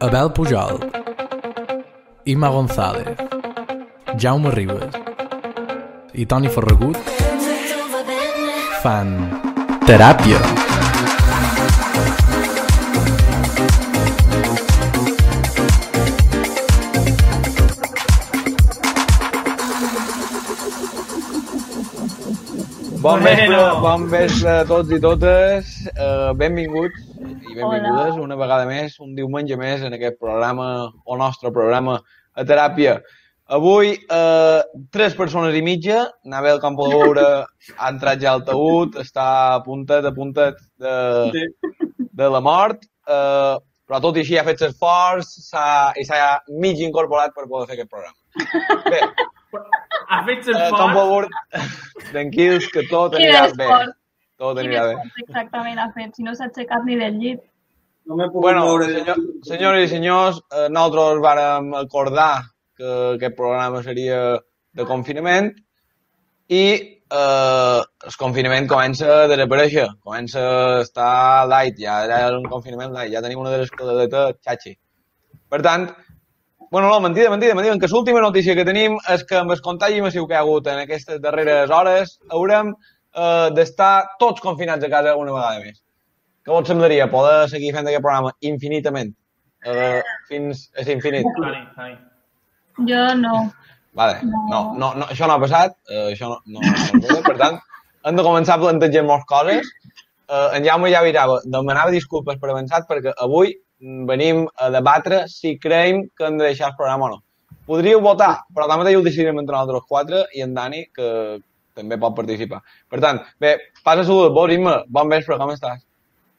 Abel Pujol, Ima González, Jaume Ribes i Toni Ferragut fan teràpia. Bon vespre, bon vespre a tots i totes. Uh, benvinguts i benvingudes una vegada més, un diumenge més en aquest programa, o nostre programa a teràpia. Avui, uh, tres persones i mitja. Nabel Campo de Veure ha entrat ja al taüt, està a puntet, a puntet de, de la mort. Uh, però tot i així ha fet l'esforç i s'ha mig incorporat per poder fer aquest programa. Bé, Ha fet uh, Campo de l'esforç. Veure, tranquils, que tot anirà bé. esforç, Tot anirà bé. exactament ha fet, si no s'ha aixecat ni del llit. No m'he pogut Bueno, moure senyor, senyores i senyors, eh, nosaltres vàrem acordar que aquest programa seria de confinament i eh, el confinament comença a desaparèixer, comença a estar light, ja era un confinament light, ja tenim una de les cadaletes xatxi. Per tant, bueno, no, mentida, mentida, mentida, que l'última notícia que tenim és que amb el contagi massiu que hi ha hagut en aquestes darreres hores haurem eh, d'estar tots confinats a casa una vegada més. Què vos semblaria? Poder seguir fent aquest programa infinitament? Eh, fins a l'infinit? Jo no. Vale. No. No, no, no, això no ha passat, eh, això no, no, no veu, per tant, hem de començar a plantejar moltes coses. Eh, en Jaume ja avisava, demanava disculpes per avançat perquè avui venim a debatre si creiem que hem de deixar el programa o no. Podríeu votar, però tanmateix ho decidirem entre nosaltres quatre i en Dani, que també pot participar. Per tant, bé, passa salut, vos, Imma, bon vespre, com estàs?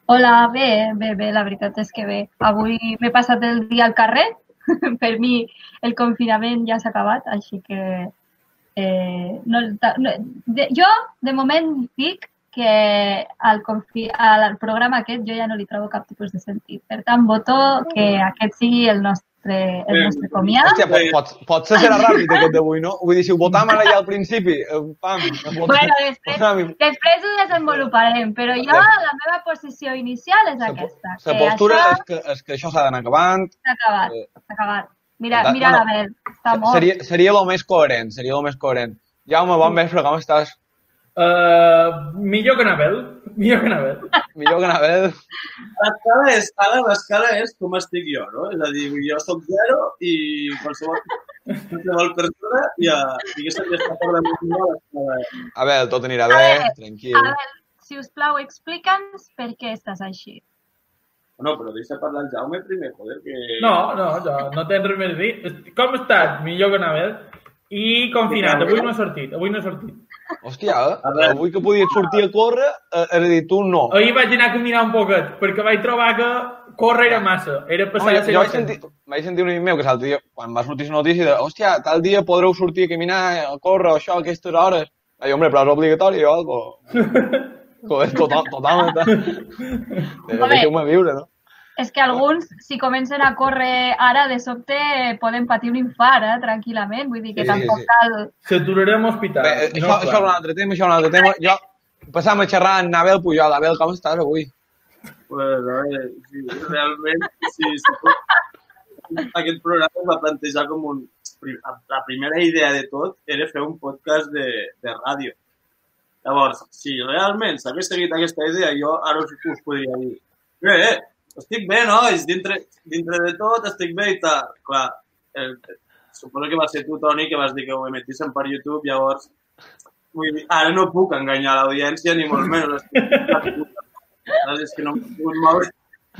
Hola, bé, bé, bé, la veritat és que bé. Avui m'he passat el dia al carrer. per mi el confinament ja s'ha acabat, així que eh, no, no, de, jo de moment dic que al, confi, al programa aquest jo ja no li trobo cap tipus de sentit. Per tant, voto que aquest sigui el nostre, el nostre comiat. Hòstia, pot, pot, potser serà ràpid aquest d'avui, no? Vull dir, si ho votàvem ara ja al principi, eh, pam, votam, Bueno, després, votam, després ho desenvoluparem, però jo la meva posició inicial és aquesta. La que postura això és que, és que això s'ha d'anar acabant. s'ha acabat, eh, s'ha acabat. Mira, da- mira bueno, l'Abel, està mort. Seria, seria el més coherent, seria el més coherent. Jaume, bon vespre, com estàs? Uh, millor que Nabel. Millor que Nabel. Millor que Nabel. L'escala és, ara l'escala és com estic jo, no? És a dir, jo sóc zero i qualsevol, qualsevol persona ja, diguéssim, ja està per damunt de l'escala. A veure, tot anirà bé, tranquil. Abel, si us plau, explica'ns per què estàs així. Bueno, però deixa parlar el Jaume primer, joder, que... No, no, no, no tens res més a dir. Com estàs? Millor que Nabel. I confinat. Avui no he sortit. Avui no he sortit. Hòstia, eh? veure. avui que podies sortir a córrer, eh, és a dir, tu no. Ahir vaig anar a caminar un poquet, perquè vaig trobar que córrer era massa. Era No, passar jo, a ser jo vaig, sentir, vaig sentir un amic meu que l'altre dia, quan va sortir la notícia, de, hòstia, tal dia podreu sortir a caminar, a córrer, o això, a aquestes hores. Ai, hombre, però és obligatori o algo. Joder, total, totalment. Deixeu-me viure, no? És que alguns, si comencen a córrer ara, de sobte poden patir un infart, eh, tranquil·lament. Vull dir que Sí, tampoc sí. cal... S'aturarem a l'hospital. Bé, eh, això, això és un altre tema, això és un altre tema. Jo, passam a xerrar amb Nabel Pujol. Nabel, com estàs avui? Pues, a veure, sí, realment, sí, sí, aquest programa es va plantejar com un... La primera idea de tot era fer un podcast de, de ràdio. Llavors, si realment s'hagués seguit aquesta idea, jo ara us, us podria dir bé, eh, estic bé, nois, dintre, dintre de tot estic bé i tal. Clar, el, suposo que va ser tu, Toni, que vas dir que ho emetíssim per YouTube, llavors vull dir, ara no puc enganyar l'audiència, ni molt menys. És que no m'he pogut moure,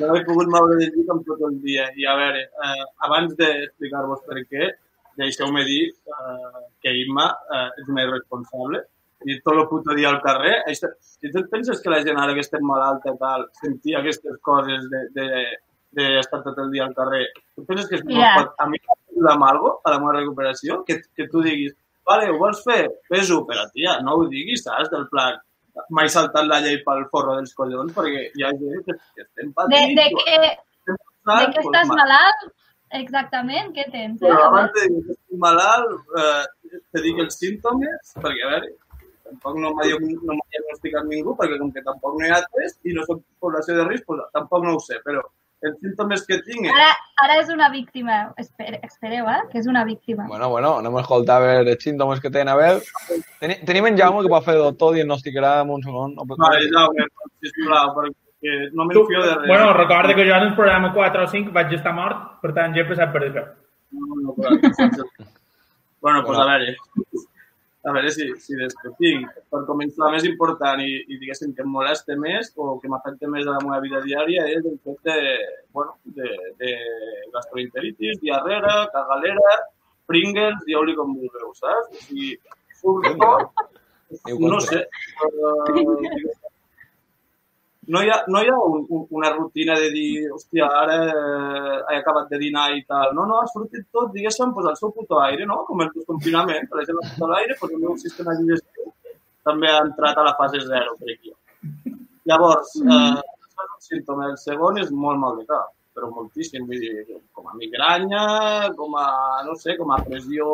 no m'he pogut moure de llit en tot el dia. I a veure, eh, abans d'explicar-vos per què, deixeu-me dir eh, que Imma eh, és una irresponsable i tot el puto dia al carrer. Això, si tu et penses que la gent ara que estem malalta tal, sentir aquestes coses de, de, de estar tot el dia al carrer, tu penses que Mira. pot, a mi m'ajuda amb alguna a la meva recuperació? Que, que tu diguis, vale, ho vols fer? Fes-ho, però tia, no ho diguis, saps? Del plan, mai saltat la llei pel forro dels collons, perquè hi ha gent que, que estem De, patint. de, de saps? què Pues, estàs mal. malalt? Exactament, què tens? Eh? Però Abel? abans de dir que estic malalt, eh, te dic els símptomes, perquè, a veure, tampoc no m'ha no diagnosticat ningú, perquè com que tampoc no hi ha test i no soc població de risc, pues, tampoc no ho sé, però els símptomes que tinc Ara, ara és una víctima. Espere, espereu, eh? Que és una víctima. Bueno, bueno, anem a escoltar a veure els símptomes que tenen. A veure, Teni, tenim en Jaume que pot fer doctor, diagnosticarà en un segon. No, pot- Vale, Jaume, sisplau, perquè no Tu, m'enfio de res. bueno, recorda que jo en el programa 4 o 5 vaig estar mort, per tant ja he passat per això. No, no, però Bueno, doncs a veure, a veure si, si des que tinc, per començar, el més important i, i diguéssim que em molesta més o que m'afecta més a la meva vida diària és el fet de, bueno, de, de gastroenteritis, diarrera, cagalera, Pringles, dieu-li com vulgueu, saps? O sigui, surt tot, Diu no sé, eh, no hi ha, no hi ha un, un, una rutina de dir, hòstia, ara eh, he acabat de dinar i tal. No, no, ha sortit tot, diguéssim, pues, al seu puto aire, no? Com el desconfinament, per exemple, tot l'aire, pues, el meu sistema digestiu també ha entrat a la fase zero, crec jo. Llavors, eh, és un símptoma. El segon és molt mal de cap, però moltíssim. Vull dir, com a migranya, com a, no sé, com a pressió,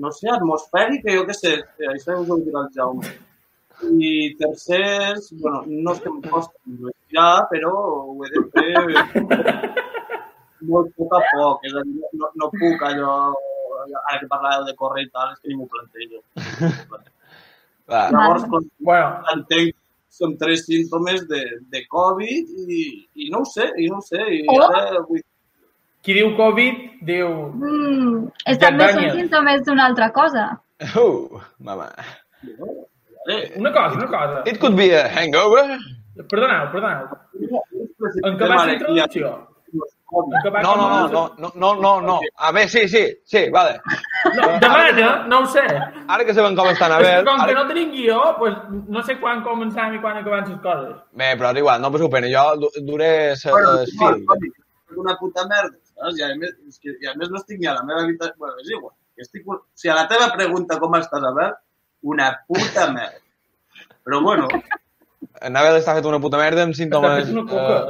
no sé, atmosfèrica, jo què sé, això us ho dirà el Jaume. I tercer, és, bueno, no és que em costi respirar, però ho he de fer molt poc a poc, és a dir, no, no puc allò, ara que parlàveu de córrer i tal, és que ni m'ho plantejo. Va, Llavors, quan Bueno, entenc són tres símptomes de, de Covid i, i no ho sé, i no ho sé, i Oh. ara vull qui diu Covid, diu... Mm, és també són símptomes d'una altra cosa. Uh, mama. Eh, Una cosa, una cosa. It could be a hangover. Perdoneu, perdoneu. En què va la introducció? No, no, no, no, no, no, no, no. A veure, sí, sí, sí, vale. no. Demana, no ho sé. Ara que sabem com estan, a veure... com que Ara... no tenim guió, pues, no sé quan començam i quan acabem les coses. Bé, però és igual, no passeu pena. Jo du- duré fil. Toni, és una puta merda, saps? I a més, és que, i a més no estic ni a la meva habitació. Bueno, és igual. Que estic... O sigui, a la teva pregunta com estàs, Albert, una puta merda. Però bueno, En Navel està fet una puta merda amb símptomes eh,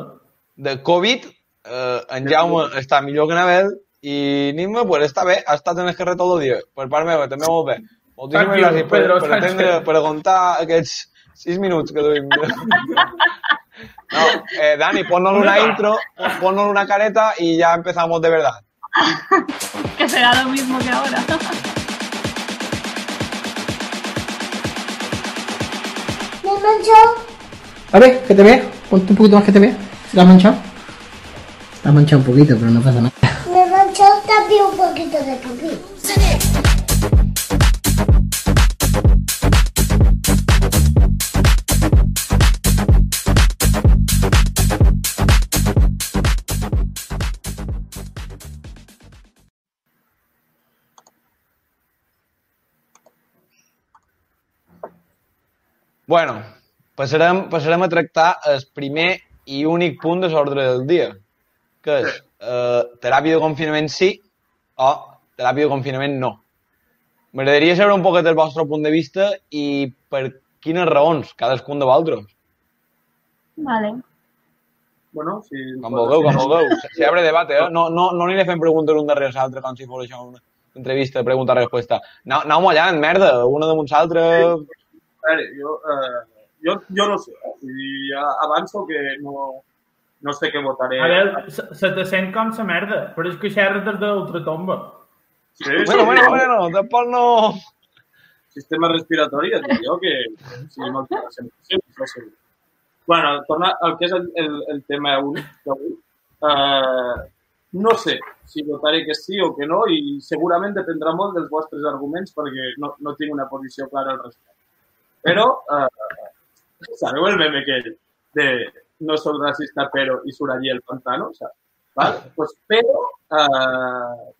de Covid. Eh, en Jaume està millor que Navel i Nima, pues està bé, ha estat en el carrer tot el dia. Per part meva, també molt bé. Moltíssimes Thank you, gràcies per, Pedro per, atendre, per aguantar aquests sis minuts que duim. No, eh, Dani, ponnos una intro, ponnos una careta y ya empezamos de verdad. Que será lo mismo que ahora. manchado? A ver, que te vea. Ponte un poquito más que te vea. ¿Se la has manchado? Te has manchado un poquito, pero no pasa nada. Me he manchado también un poquito de pipí. Bueno, passarem, passarem a tractar el primer i únic punt de l'ordre del dia, que és eh, teràpia de confinament sí o teràpia de confinament no. M'agradaria saber un poquet el vostre punt de vista i per quines raons, cadascun de vosaltres. Vale. bueno, si... Com vulgueu, com vulgueu. Se- Se abre debate, eh? No, no, no aniré fent preguntes un darrere l'altre com si fos això una entrevista, pregunta-resposta. Aneu, aneu mullant, merda, una damunt l'altra. A veure, jo, eh, jo, jo no sé, eh? Dir, ja avanço que no, no sé què votaré. A veure, se, se te sent com sa merda, però és que xerres des de l'ultratomba. Sí, sí, Bueno, bueno, bueno, tampoc no... sistema respiratori, et dic jo que sí, no, sempre, sempre, això segur. Bueno, torna al que és el, el, el tema únic d'avui. Uh, no sé si votaré que sí o que no i segurament dependrà molt dels vostres arguments perquè no, no tinc una posició clara al respecte. Però, uh, sabeu el meme aquell de no soy racista pero y surt allí el pantano? Saps? Val? Pues, però uh,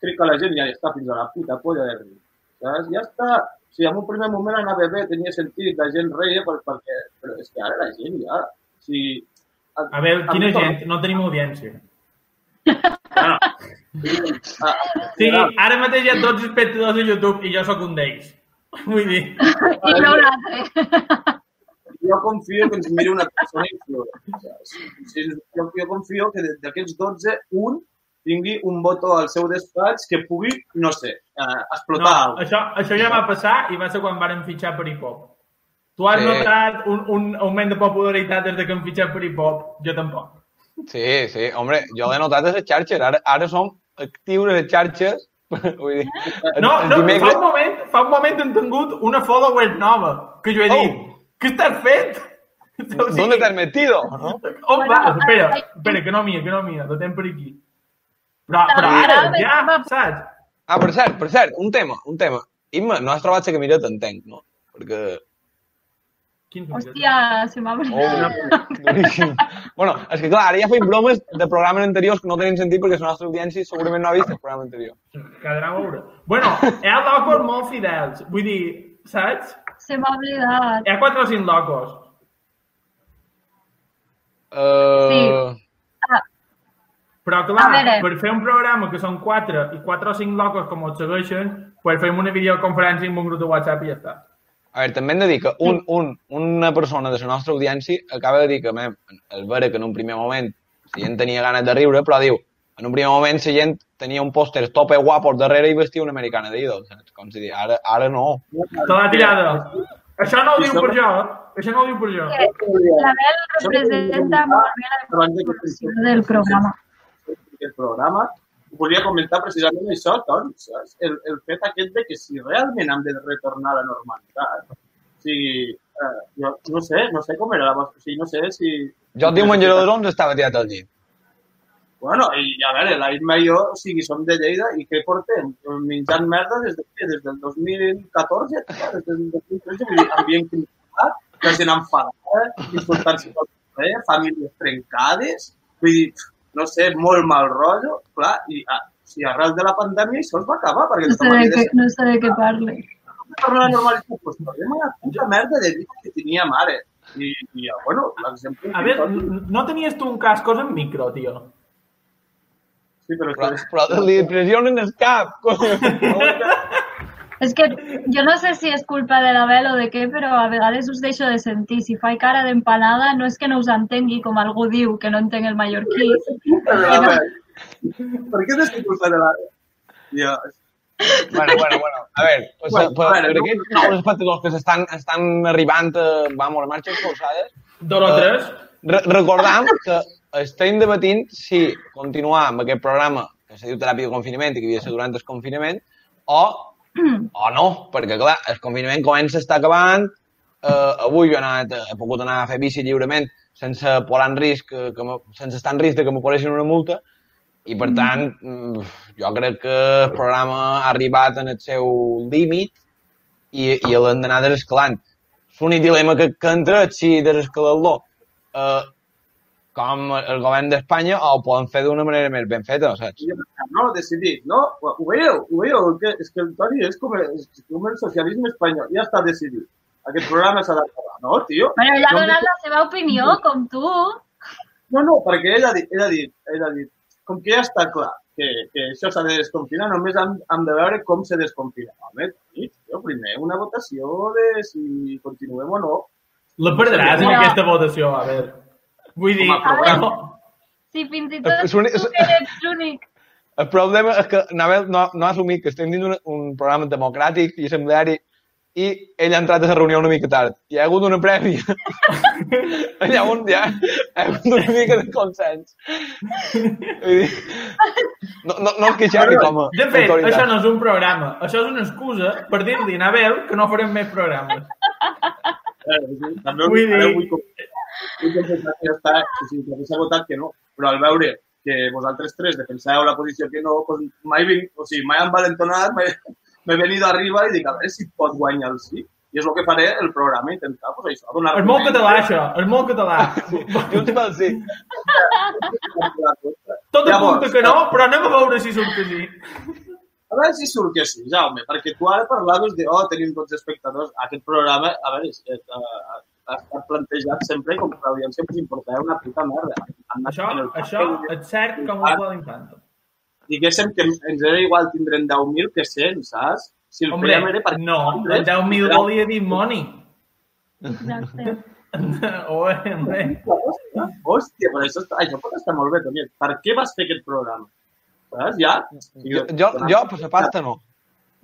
crec que la gent ja està fins a la puta polla de riure. Saps? Ja està. O sigui, en un primer moment anava bé, tenia sentit, la gent reia per, perquè... Però és que ara la gent ja... O sigui, A veure, a quina mi gent, no tenim audiència. Bueno, ah, Sí, ara mateix hi ha 12 espectadors de YouTube i jo sóc un d'ells. Vull dir, I jo un altre. jo confio que ens miri una persona influent. saps? O sigui, jo, jo confio que de- d'aquests 12, un tingui un voto al seu despatx que pugui, no sé, eh, explotar no, alguna això, això ja va passar i va ser quan varen fitxar per hip-hop. Tu has Sí. notat un, un augment de popularitat des de que han fitxat per hip-hop? Jo tampoc. Sí, sí, hombre, jo l'he notat a les xarxes. Ara, ara som actius a les xarxes. Vull dir, No, no, fa dimecres- un moment, fa un moment hem tingut una follower nova, que jo he Oh. dit, què estàs fent? O sigui, ¿Dónde te has metido? ¿no? On Bueno, vas? Espera, espera, que no mia, que no mia, lo tenc per aquí. Però, però ara, ja, va. saps? Ah, per cert, per cert, un tema, un tema. Imma, no has trobat la camireta, entenc, no? Perquè... Hòstia, se m'ha Oh, bueno, és que clar, ara ja feim bromes de programes anteriors que no tenen sentit perquè la nostra audiència segurament no ha vist el programa anterior. Quedarà veure. Bueno, hi ha locos molt fidels. Vull dir, saps? Se m'ha oblidat. Hi ha quatre o cinc locos. Uh, Però, clar, A veure. per fer un programa que són quatre i quatre o cinc locos com ens segueixen, pues fem una videoconferència amb un grup de WhatsApp i ja està. A veure, també hem de dir que un, un, una persona de la nostra audiència acaba de dir que mem, és vera que en un primer moment la gent tenia ganes de riure, però diu, en un primer moment la gent tenia un pòster tope guapo darrere i vestia una americana d'ídol, saps? Com si dir, ara, ara no. Te l'ha tirada. Això no ho diu per jo, eh? Això no ho diu per jo. La Bel representa molt bé la del programa. aquest programa, volia comentar precisament això, Toni, saps? El, el fet aquest de que si realment hem de retornar a la normalitat, o sigui, eh, jo no sé, no sé com era la vostra, o sigui, no sé si... Jo el diumenge a les 11 estava tirat al llit. Bueno, i a veure, la Imma i jo, o sigui, som de Lleida i què portem? Menjant merda des, de, què? des del 2014, tio, des del 2013, vull dir, ambient criticat, la gent enfadada, insultant-se tot res, famílies trencades, vull dir, no sé, molt mal rotllo, clar, i ah, o sigui, arrel de la pandèmia això es va acabar, perquè No sé què, no sé de què parle. tornar a la normalitat, tornem a la puta merda de vida que teníem ara. I, i bueno, l'exemple... A veure, no tenies tu un cascos en micro, tio? Sí, però, Però, és que- però li pressionen el cap. És que jo no sé si és culpa de la Bel o de què, però a vegades us deixo de sentir. Si faig cara d'empanada, no és que no us entengui, com algú diu que no entenc el mallorquí. Per què t'estic culpa de la... Dios. bueno, bueno, bueno. A veure, pues, Bueno, per, a veure, per no- aquests nous espectadors que s'estan estan arribant a, vamos, a marxes forçades, Dos o tres? Re recordam que estem debatint si continuar amb aquest programa que se diu teràpia de confinament i que havia de ser durant el confinament o, o no, perquè clar, el confinament comença a estar acabant, eh, avui jo he, anat, he pogut anar a fer bici lliurement sense posar en risc, que, que me- sense estar en risc de que me posessin una multa. I per tant mm, jo crec que el programa ha arribat en el seu límit i, i l'hem d'anar desescalant. L'únic dilema que, que entra és si desescalar-lo eh, com el govern d'Espanya o ho poden fer d'una manera més ben feta, saps? No, decidit, no? Ho veieu, ho veieu, que, és que el Toni és com, és com el socialisme espanyol, ja està decidit. Aquest programa s'ha d'acabar, no, tio? Però ell ha No, donat la seva opinió, com tu. No, no, perquè ell ha dit, ell ha dit, ell ha dit com que ja està clar que, que això s'ha de desconfinar, només hem, hem de veure com se desconfina. Home, tio, primer una votació de si continuem o no. La perdràs en aquesta votació, a veure. Vull dir, Com a programa. Si fins i tot És un- tu que ets l'únic. El problema és que Nabel no, no ha assumit que estem dins un, un programa democràtic i assembleari i ell ha entrat a la reunió una mica tard. Hi ha hagut una prèvia. hi, ha un, hi, ha, hi ha hagut una mica de consens. Vull dir, no, no, no es queixar com a De fet, autoritat. això no és un programa. Això és una excusa per dir-li a Anabel que no farem més programes. Eh, sí, també Vull dir- confessar que ja està, sigui, que s'ha votat que no, però al veure que vosaltres tres defenseu la posició que no, doncs mai, vinc, o sigui, mai em valentonat, mai, m'he venit arriba i dic, a veure si pot guanyar el sí. I és el que faré el programa, intentar, pues, això, donar... És molt català, això. És molt català. Junts pel sí. Tot apunta que no, però anem a veure si surt que sí. A veure si surt que sí, Jaume, perquè tu ara parlaves de, oh, tenim tots espectadors. Aquest programa, a veure, és, és, ha estat plantejat sempre com que l'audiència ens importava una puta merda. Això, això és cert com ho de l'infanta. Diguéssim que ens era igual tindre'n 10.000 que 100, saps? Si el Hombre, era perquè... no, el 10.000 volia dir money. Exacte. Oe, hombre. Hòstia, però això, això pot estar molt bé, Toni. Per què vas fer aquest programa? Saps? Ja? Jo, jo, jo per la pasta no.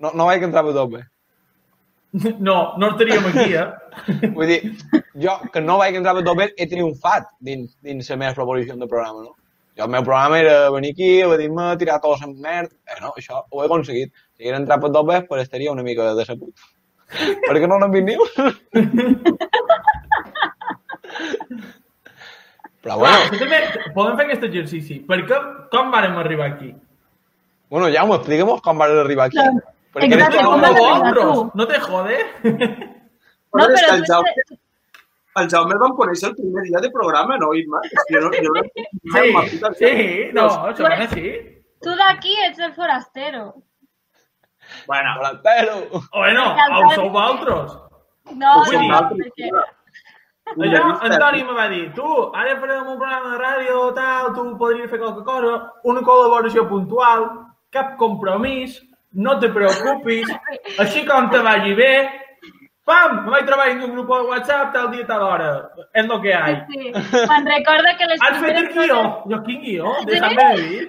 No, no vaig entrar a tope. No, no estaríem aquí, eh? Vull dir, jo, que no vaig entrar per topes, he triomfat dins, dins la meva proposició de programa, no? Jo, el meu programa era venir aquí, a dir-me, tirar tots en merda. Eh, no, això ho he aconseguit. Si hagués entrat per topes, pues estaria una mica decebut. Perquè no n'han vist ni un. Però Bueno, bueno, també podem fer aquest exercici. Per què, com vàrem arribar aquí? bueno, Jaume, explica'm com vas arribar aquí. Perquè eres Exacte, tu com el vas meu arribar bon. tu? Vosotros, no te jode. No, és que però el tu Jaume, ets- el Jaume el vam conèixer el primer dia de programa, no, Imma? És que jo no, jo no, Sí, sí, no, això va així. tu d'aquí ets el forastero. Bueno, Forastero. Bueno, ho sou vosaltres. No, Vull dir, no, altre, perquè... Allò, Antoni em va dir, tu, ara farem un programa de ràdio, tal, tu podries fer qualque cosa, una col·laboració puntual, cap compromís, no te preocupis, així com te vagi bé, pam, me vaig treballar en un grup de WhatsApp tal dia, tal hora, és lo que hay. Sí, me'n recorda que les Has fet el guió? coses, Jo, quin guió? Deixa'm de dir.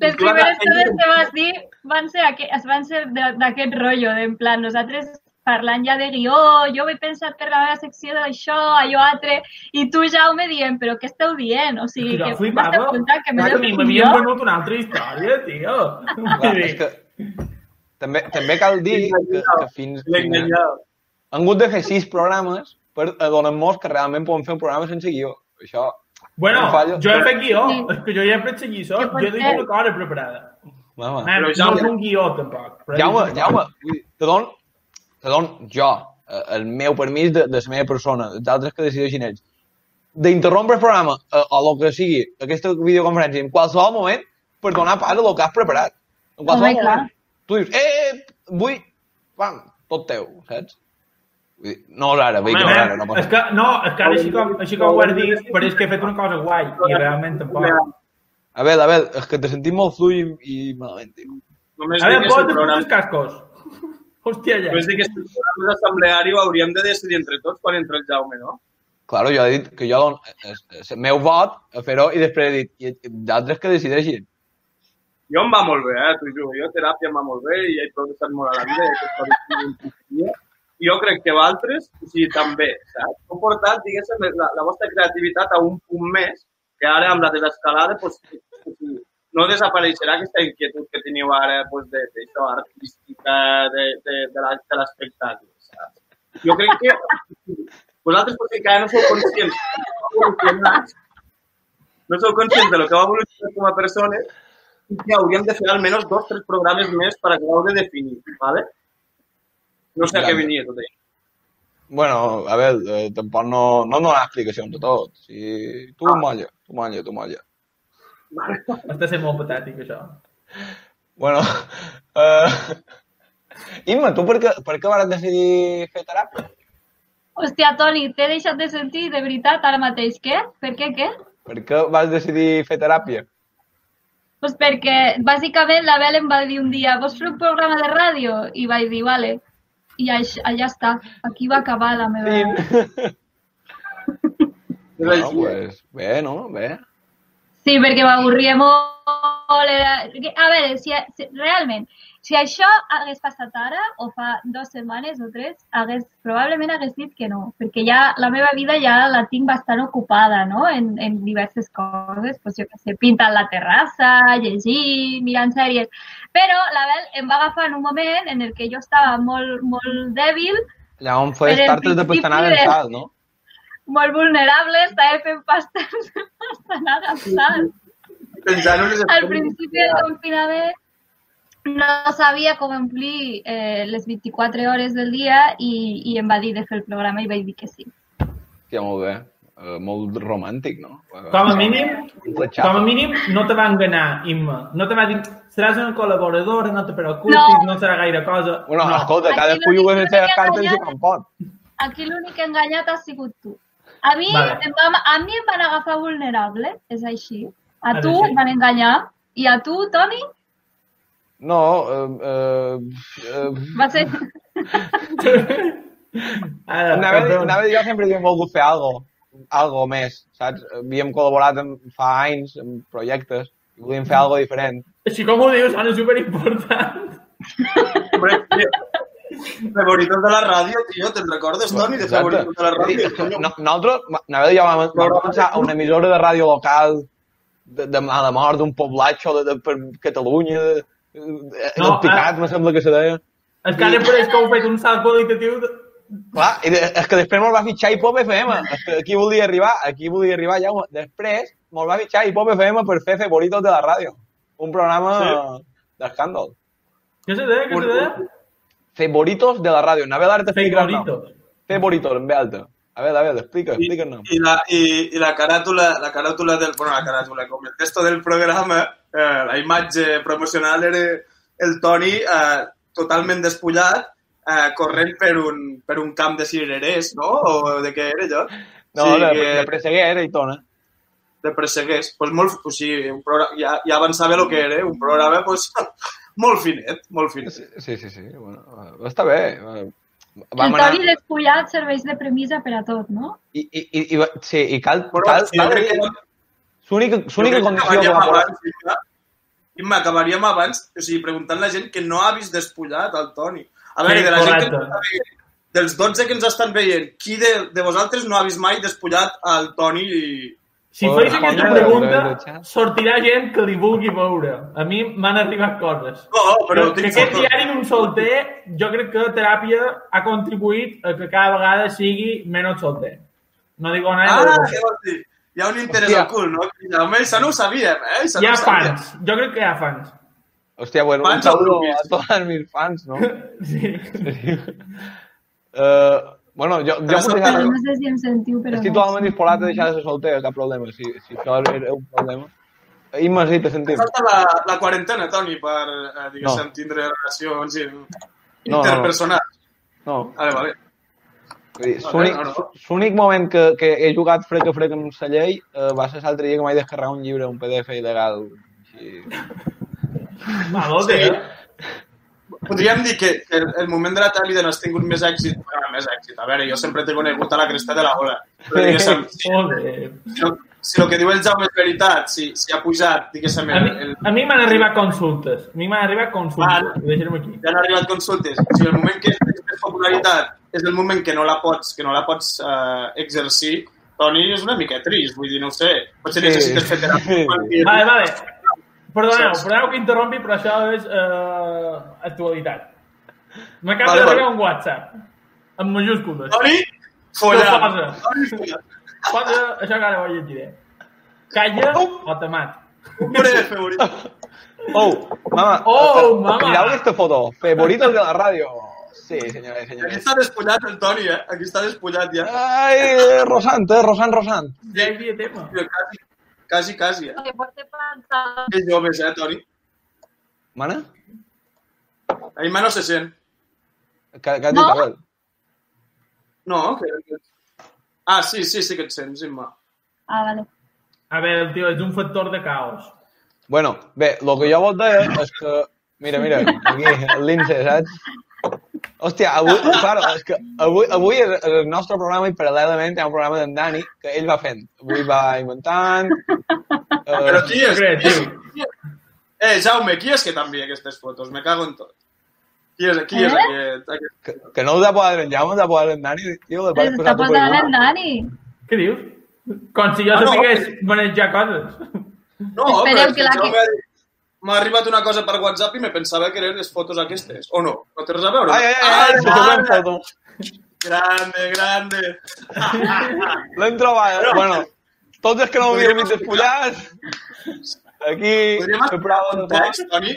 les primeres coses que vas dir van ser, aqu van ser d'aquest rotllo, d'en plan, nosaltres parlant ja de guió, jo he pensat per la meva secció d'això, allò altre, i tu, Jaume, dient, però què esteu dient? O sigui, Jo que m'has de comptar que m'he de que fer un m'havien venut una altra història, tio. Clar, és que també, també cal dir que, que fins, enganyat. han hagut de fer sis programes per adonar-nos que realment podem fer un programa sense guió. Això, Bueno, No fallo. jo he fet guió, Sí. és que jo ja he fet seguir això, Que jo he dit una cosa preparada. home, Man, Però no Jaume- és un guió, tampoc. però Jaume, Jaume, te dono, te dono jo eh, el meu permís de, de la meva persona, els altres que decideixin ells, d'interrompre el programa eh, o el que sigui, aquesta videoconferència, en qualsevol moment, per donar pas a el que has preparat. En qualsevol Home, clar. moment. Tu dius, eh, vull, pam, tot teu, saps? Vull dir, no és ara, vull dir, no és ara, no és que, no, és que ara així com, així com ho has dit, però és que he fet una cosa guai, i realment tampoc. A veure, a veure, és que te sentim molt fluid i malament, tio. Només A veure, que posa't els cascos. Hòstia, ja. que el programa assembleari ho hauríem de decidir entre tots quan entra el Jaume, no? Claro, jo he dit que jo el, el meu vot a fer-ho i després he dit, i d'altres que decideixin. Jo em va molt bé, eh, t'ho juro. Jo teràpia em va molt bé i he progressat molt a la vida. i I jo crec que vosaltres, o sigui, també, saps? Heu portat, diguéssim, la, la vostra creativitat a un punt més, que ara amb la desescalada, sigui, no desapareixerà aquesta inquietud que teniu ara pues, de, de, això, artística, de, de, de la- de l'espectacle? Jo crec que vosaltres potser encara no sou conscients no sou conscients de lo que va evolucionar com a persones i que hauríem de fer almenys dos o tres programes més per acabar de definir, ¿vale? No sé a què venia tot això. Bueno, a veure, eh, tampoc no, no donar explicacions de tot. Si tu molla, tu molla, tu molla. Està sent molt patètic, això. Bueno, uh, Imma, tu per què, per què vas decidir fer teràpia? Hòstia, Toni, t'he deixat de sentir, de veritat, ara mateix. Què? Per què, què? Per què vas decidir fer teràpia? Pues perquè, bàsicament, la Bel em va dir un dia vols fer un programa de ràdio? I vaig dir, vale. I allà, allà està. Aquí va acabar la meva... Sí. Bueno, eh? pues, bé, no? Bé. Sí, perquè m'avorria molt. Era... A veure, si, si, realment, si això hagués passat ara, o fa dues setmanes o tres, hagués, probablement hagués dit que no, perquè ja la meva vida ja la tinc bastant ocupada, no?, en, en diverses coses, pues jo què sé, pintant la terrassa, llegir, mirant sèries, però la Bel em va agafar en un moment en el que jo estava molt, molt dèbil, Allà on fes Però en sal, no? Molt vulnerable, estava fent pastes de pastanaga amb sal. Al principi del confinament no sabia com omplir eh, les 24 hores del dia i, i em va dir de fer el programa i vaig dir que sí. Ja, molt bé. Uh, molt romàntic, no? Com a mínim, com a mínim, no te va enganar, Imma. No te va dir, seràs una col·laboradora, no te preocupis, No. no, serà gaire cosa. Bueno, no. escolta, Aquí cadascú l'únic juga les que seves m'he cartes i com pot. Aquí l'únic enganyat ha sigut tu. A mi, Vale. em va, a mi em van agafar vulnerable, és així. A És tu et van enganyar i a tu, Toni, No, uh, uh, uh, va ser... Ara, anava, anava a dir jo sempre havíem volgut fer algo, algo més, saps? Havíem col·laborat en, fa anys en projectes i volíem fer algo diferent. Així com ho dius, sona superimportant. Favoritos de la ràdio, tio, te'n recordes, Toni, de favoritos de la ràdio? No, nosaltres, i jo vam, vam començar a una emissora de ràdio local de, de mala mort, d'un poblatxo de, de, per Catalunya, de, de, No, el Picat, ah. me sembla que se deia. És que ara pareix que heu fet un salt qualitatiu de... Clar, i de, és que després me'l va fitxar Hip Hop FM. És que aquí volia arribar, aquí volia arribar, Jaume. Després me'l va fitxar Hip Hop FM per fer Favoritos de la ràdio. Un programa Sí. d'escàndol. Què se deia? Què se deia? Favoritos de la ràdio. Navel ara t'explica el nom. Favoritos. Favoritos, en ve alta. A veure, a veure, explica, I, explica el nom. i, la, i, i la caràtula, la caràtula del, bueno, la caràtula, com el texto del programa, eh, la imatge promocional era el Toni eh, totalment despullat, eh, corrent per un, per un camp de cirerers, no? O de què era allò? No, sí, de, que, de presseguer i tot, eh? de presseguers. Pues molt, o sigui, un programa, ja, ja avançava el que era, un programa pues, molt finet, molt finet. Sí, sí, sí, sí. Bueno, eh, està bé. eh, El. Toni despullat serveix de premissa per a tot, no? I, i, i, va- sí, i cal, Però, cal, sí, cal que, L'única que condició que va posar... abans, Imma, acabaríem abans, o sigui, preguntant la gent que no ha vist despullat el Toni. A veure, Sí, de la gent que correcte. ens està veient, dels 12 que ens estan veient, qui de, de vosaltres no ha vist mai despullat el Toni i... Si Oh, feis aquesta pregunta, sortirà gent que li vulgui veure. A mi m'han arribat coses. No, però que tinc aquest diari d'un solter, jo crec que teràpia ha contribuït a que cada vegada sigui menys solter. No dic nada. Ah, però què vols dir? Hi ha un interès Hòstia. al cul, no? Home, això no ho sabíem, eh? Això hi no ha sabíem. fans. Jo crec que hi ha fans. Hòstia, bueno, un Fans o saludo a todos mis fans, ¿no? Sí. Eh, bueno, jo, jo Però podria... Però no sé si em sentiu, però... Estic totalment disposat a deixar de ser solter, cap problema, si, si això era un problema. Imma, sí, te sentim. Falta la, la quarantena, Toni, per, eh, diguéssim, No. tindre relacions in- no, no. interpersonals. No, Vale, vale. No, l'únic no, no. moment que, que he jugat frec a frec amb la llei eh, va ser l'altre dia que m'he descarregat un llibre, un PDF il·legal. Així. Malote, Sí. eh? Podríem dir que, que el, el moment de la tele on has tingut més èxit, bueno, més èxit, a veure, jo sempre t'he conegut a la cresta de la ola. Però diguéssim, si, si, el- que diu el Jaume és veritat, si, si ha pujat, diguéssim, A el, el, a mi m'han arribat consultes. A mi m'han arribat consultes. Ah. Aquí. ja han arribat consultes. Si el moment que tens més popularitat és el moment que no la pots, que no la pots eh, exercir, Toni, és una mica trist, vull dir, no ho sé. Potser Sí. necessites fer teràpia. perquè- Vale, vale. Perdoneu, perdoneu que interrompi, però això és eh, actualitat. M'acaba Vale, d'arribar vale. un WhatsApp, amb majúscules. Toni, Què follar. posa? Això que ara ho llegiré. Calla o te mat. Hombre, favorito. Oh, mama. Oh, eh, mama. Mireu aquesta foto. Favoritos de la ràdio. Sí, senyores i Aquí està despullat el Toni, eh? Aquí està despullat ja. Ai, Rosant, eh? Rosant, Rosant. Ja hi havia tema. Quasi, quasi, quasi. Eh? Que joves, eh, Toni? Mana? A mi no se sent. Que, que No? No, que... Ah, sí, sí, sí que et sents, Imma. Ah, vale. A veure, tio, és un factor de caos. Bueno, bé, el que jo vos deia és que... Mira, mira, aquí, el lince, saps? Hòstia, avui, claro, és que avui, avui és el nostre programa i paral·lelament hi ha un programa d'en Dani que ell va fent. Avui va inventant... Però Eh, qui és? Creatiu. Qui és? Eh, Jaume, qui és que t'envia aquestes fotos? Me cago en tot. Qui és, qui és Eh? aquest? aquest? que, que no us ha posat en Jaume, us ha posat en Dani, tio, per posant igual. en Dani. Què dius? Com si jo Ah, no. sapigués manejar coses. No, Espereu però és que la Jaume ha dit- m'ha arribat una cosa per WhatsApp i me pensava que eren les fotos aquestes. O no? No té res a veure? Ai, ai, ai, ai, ah, ai, foto. grande, grande. L'hem trobat. Bueno, tots els que no m'havíem vist despullats, aquí... Podríem explicar el de context, Toni?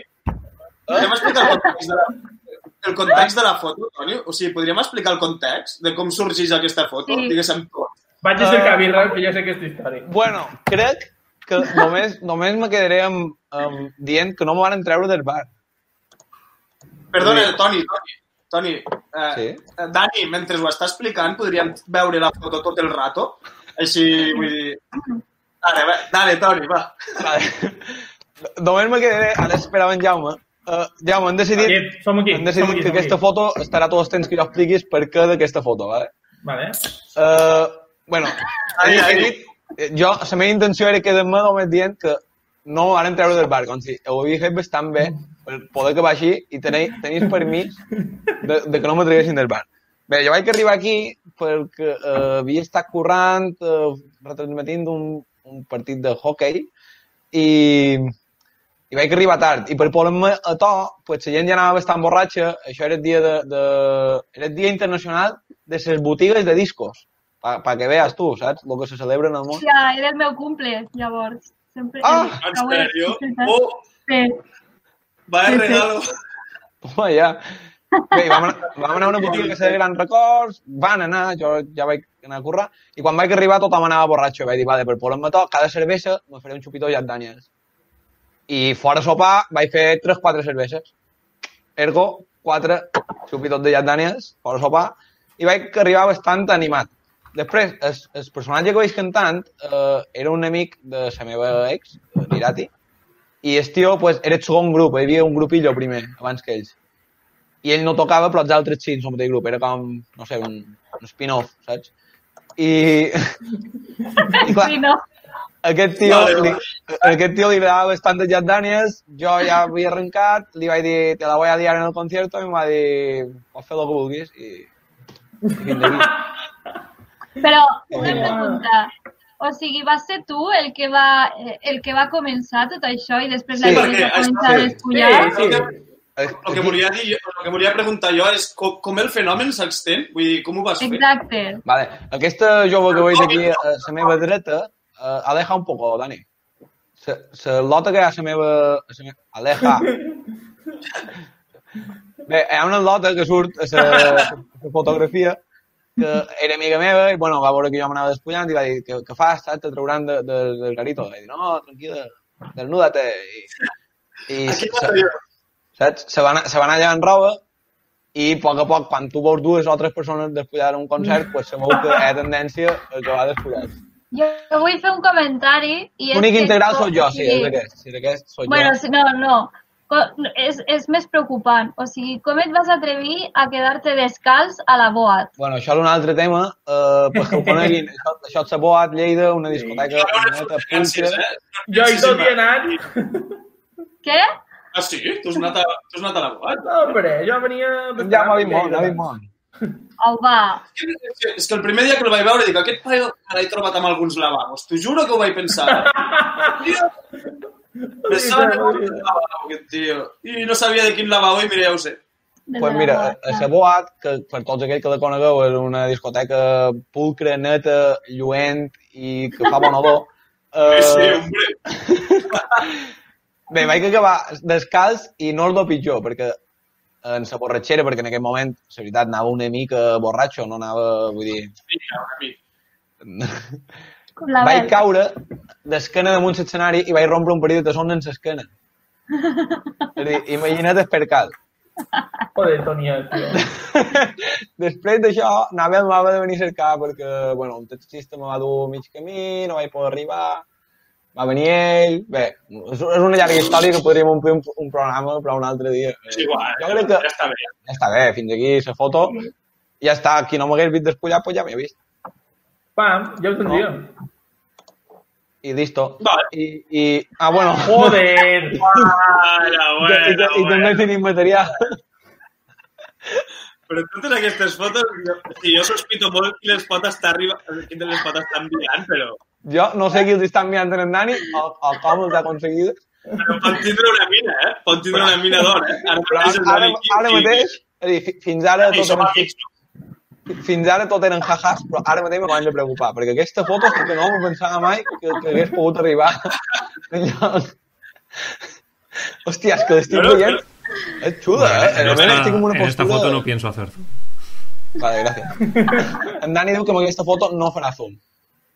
Podríem explicar el context de la, el context de la foto, Toni? O sigui, podríem explicar el context de com sorgeix aquesta foto? Sí. Diguéssim tot. Vaig a cercar birra, que ja sé aquesta història. Bueno, crec que només, només me quedaré amb, amb dient que no me van treure del bar. Perdona. Toni, Toni, Toni, eh, Sí. eh, Dani, mentre ho està explicant, podríem veure la foto tot el rato? Així, vull dir... Dale, va, dale, Toni, va. Vale. Només me quedaré, ara esperava en Jaume. Uh, Jaume, hem decidit, Aquí, som aquí. hem decidit som aquí, que aquesta aquí. foto estarà tots els temps que jo expliquis per què d'aquesta foto, vale? Vale. Uh, bueno, Ai, ai. dit, eh, jo, la meva intenció era quedar-me només dient que no ho van treure del bar, com si ho havia fet bastant bé per poder acabar així i tenir, tenir permís de, de que no me traguessin del bar. Bé, jo vaig arribar aquí perquè eh, havia estat currant, eh, retransmetint un, un partit de hockey i, i vaig arribar tard. I per posar-me a to, pues, la gent ja anava bastant borratxa. Això era el dia, de, de, era el dia internacional de les botigues de discos. Pa, pa que veas tu, saps? El que se celebra en el món. Ja, era el meu cumple, llavors. Sempre... Ah, En sèrio? Oh, Sí. vaya Sí, regalo. Home, ja. Bé, vam anar, vam anar a una botiga que de grans records, van anar, jo ja vaig anar a currar, i quan vaig arribar tothom anava borratxo. Vaig dir, vale, per posar-me to, cada cervesa me faré un xupitó Jack Daniels. I fora sopar vaig fer 3-4 cerveses. Ergo, 4 xupitos de Jack Daniels, fora sopar, i vaig arribar bastant animat. Després, el, el personatge que vaig cantant eh, era un amic de la meva ex, l'Irati, i el tio pues, era el segon grup, hi havia un grupillo primer, abans que ells. I ell no tocava, però els altres sí, en el mateix grup. Era com, no sé, un, un spin-off, saps? I, i clar, Sí, no? aquest tio, Vale, li, aquest tio li agradava bastant de Jack Daniels, jo ja havia arrencat, li vaig dir, te la voy a liar en el concierto, i em va dir, pots fer el que vulguis, i, i fins aquí. Però una pregunta. O sigui, vas ser tu el que va, eh, el que va començar tot això i després Sí, la gent va començar a sí. despullar? Sí, sí. El que volia dir, el que volia preguntar jo és com, com el fenomen s'extén? Vull dir, com ho vas fer? Exacte. Vale. Aquesta jove que veig aquí a la meva dreta, uh, aleja un poco, Dani. Se, se lota que hi ha a la meva... A la meva aleja. Bé, hi ha una lota que surt a la, la fotografia que era amiga meva i, bueno, va veure que jo m'anava despullant i va dir, què, què fas? Te trauran de, de, del garito. I dir, no, tranquil·la, desnuda-te. I, i Aquí se, va. Saps? Se va, anar, se va anar llevant roba i a poc a poc, quan tu veus dues o tres persones despullar un concert, pues sabeu que hi ha tendència a acabar despullat. Jo vull fer un comentari i és L'únic que integral sóc jo, sí, sí. és aquest. Sí, és aquest sóc Bueno, jo. sí, no, no. És, és més preocupant. O sigui, com et vas atrevir a quedar-te descalç a la boat? Bueno, això és un altre tema, eh, perquè ho coneguin. això, això és a Boat, Lleida, una discoteca, Ara una neta? Jo hi tot hi he anat. Què? Ah, sí? Tu has anat a, tu has anat a la boat? No, hombre, jo venia... Ja m'ha vist molt, m'ha vist molt. Au, va. És que, és que el primer dia que el vaig veure dic, aquest paio me l'he trobat amb alguns lavabos. T'ho juro que ho vaig pensar. Pensava que lavabo, aquest tio. I no sabia de quin lavabo i mira, ja ho sé. Des pues mira, a la Boat, que per tots aquells que la conegueu és una discoteca pulcra, neta, lluent i que fa bon olor. Eh... Sí, Eh, hombre. bé, vaig acabar descalç i no és el pitjor, perquè en la borratxera, perquè en aquell moment, la veritat, anava una mica borratxo, no anava, vull dir... Una mica. La vaig caure d'esquena damunt l'escenari i vaig rompre un parell de tassons en l'esquena. És a dir, imagina't el percal. Joder, Toni, eh, tio. Després d'això, Nabel m'ha de venir a cercar perquè, bueno, un taxista me va dur mig camí, no vaig poder arribar, va venir ell... Bé, és, és una llarga història que podríem omplir un, un programa per un altre dia. És igual, Jo crec que ja està bé. ja està bé, fins aquí la foto. Ja està, qui no m'hagués vist despullat, pues ja ha vist. Pam, ja ho tindria. I listo. Vale. I, i... Ah, bueno. Joder! Bueno, i, i també bueno. tenim material. Però totes aquestes fotos, jo, sí, jo sospito molt qui les pot estar arriba, qui les pot estar enviant, però, Jo no sé qui els està enviant en Dani o, o com els ha aconseguit, però pot tindre una mina, eh? Pot tindre una mina d'or, eh? Ara però ara, ara, ara mateix, és a dir, fi- fins ara I tot som eren, amics, no? fins ara tot eren jajas, però ara mateix me començo a preocupar, perquè aquesta foto és que no m'ho pensava mai que, que hagués pogut arribar enlloc. Hòstia, és que l'estic No, no, veient... És xula, eh? en, Realment esta, estic en una en esta postura... foto no pienso hacer zoom. Vale, gràcies. En Dani diu que amb aquesta foto no farà zoom.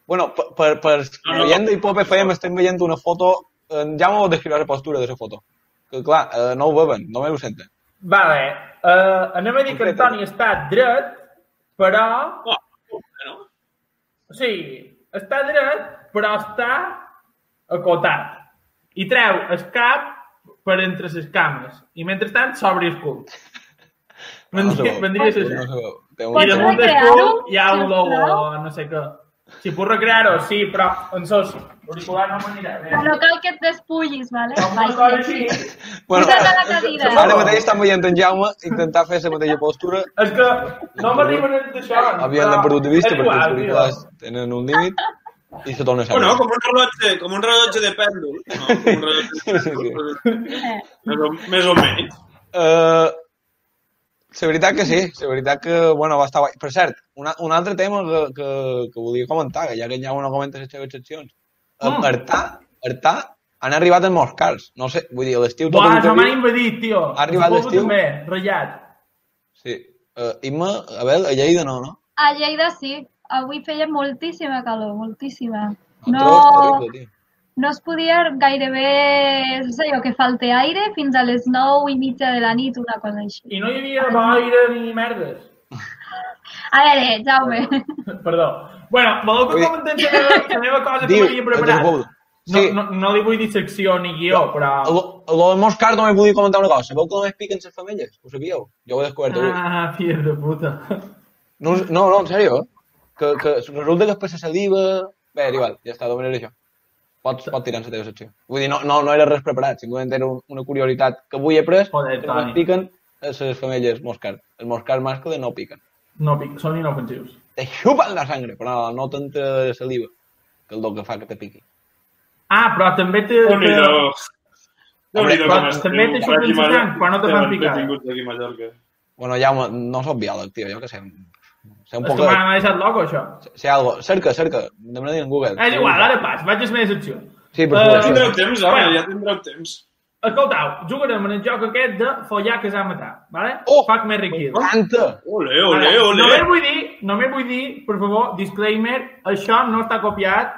Bueno, per, per, per No, no. veient d'Hipop FM estem veient una foto... Eh, ja m'ho descriurà la postura de la foto. Que clar, eh, no ho veuen, només ho senten. Vale, uh, anem a dir que en Toni està dret, però... Oh, no? O sigui, està dret, però està acotat. I treu el cap per entre les cames. I mentrestant s'obre el cul. No, no Vendria, vendria No I un... Pots damunt del recrear-ho, cul hi ha un sisplau? logo, no sé què. Si puc recrear-ho, sí, però en soci. L'auricular no m'anirà bé. No cal que et despullis, vale? Com una cosa així. Bueno, Posa't a la cadira. ara mateix estan veient en Jaume intentar fer la mateixa postura. És que no m'arriben a d'això. Havien de perdut de vista perquè els auriculars tenen un límit i se torna a Bueno, com un rellotge, com un rellotge de pèndol. No, com un rellotge Sí, sí, sí. Eh, més, o, més o menys. Uh, la veritat que sí, la veritat que, bueno, va estar guai. Per cert, una, un altre tema que, que, que volia comentar, que ja que ja no comenta les seves seccions. Mm. Artà, Artà, han arribat els moscals. No sé, vull dir, a l'estiu tot Buah, se m'han invadit, tio. Ha arribat l'estiu? també, ratllat. Sí. Uh, Imma, a veure, a Lleida no, no? A Lleida sí. Avui feia moltíssima calor, moltíssima. No. No, Terrible, tio. No es podia gairebé, no sé jo, que falte aire fins a les 9 i mitja de la nit, una cosa així. I no hi havia boira ni merdes. A veure, Jaume, Perdó. Bueno, voleu que comentem la meva, la meva cosa que Diu, m'havia preparat? No, Sí. no, no li vull dir secció ni guió, però... Lo, lo del moscar només volia comentar una cosa. Sabeu que només piquen les femelles? Ho sabíeu? Jo ho he descobert avui. Ah, fill de puta. No, no, no, en sèrio, eh? Que, que resulta que per la saliva... Bé, igual, ja està, domina això. Pots, pots tirar en la teva secció. Vull dir, no, no, no era res preparat, simplement era un, una curiositat que avui he pres, Joder, que Toni. piquen les femelles moscar. Els moscars mascles no piquen. No, pic, són inofensius. Te xupen la sangre, però no t'entra saliva, que és el que fa que te piqui. Ah, però també té... Déu-n'hi-do. Déu-n'hi-do però com també estiu. t'aixupen Aquí la Mallorca- sang quan no te fan picar. entretinguts aquí a Mallorca. Bueno, ja no soc biòleg, tio, jo què sé. Sé un És poc que de... m'ha deixat loco, això. Sé algo. Cerca, cerca. Demana en Google. És igual, ara pas, vaig a la meva secció. Sí, per Eh, favor. Ja tindreu temps, home, Bueno. ja tindreu temps. Escoltau, jugarem en el joc aquest de follar, casar, matar, vale? Oh! Fuck, Mary Kill. Canta! Ole, ole, Ara, ole. Només vull dir, només vull dir, per favor, disclaimer, això no està copiat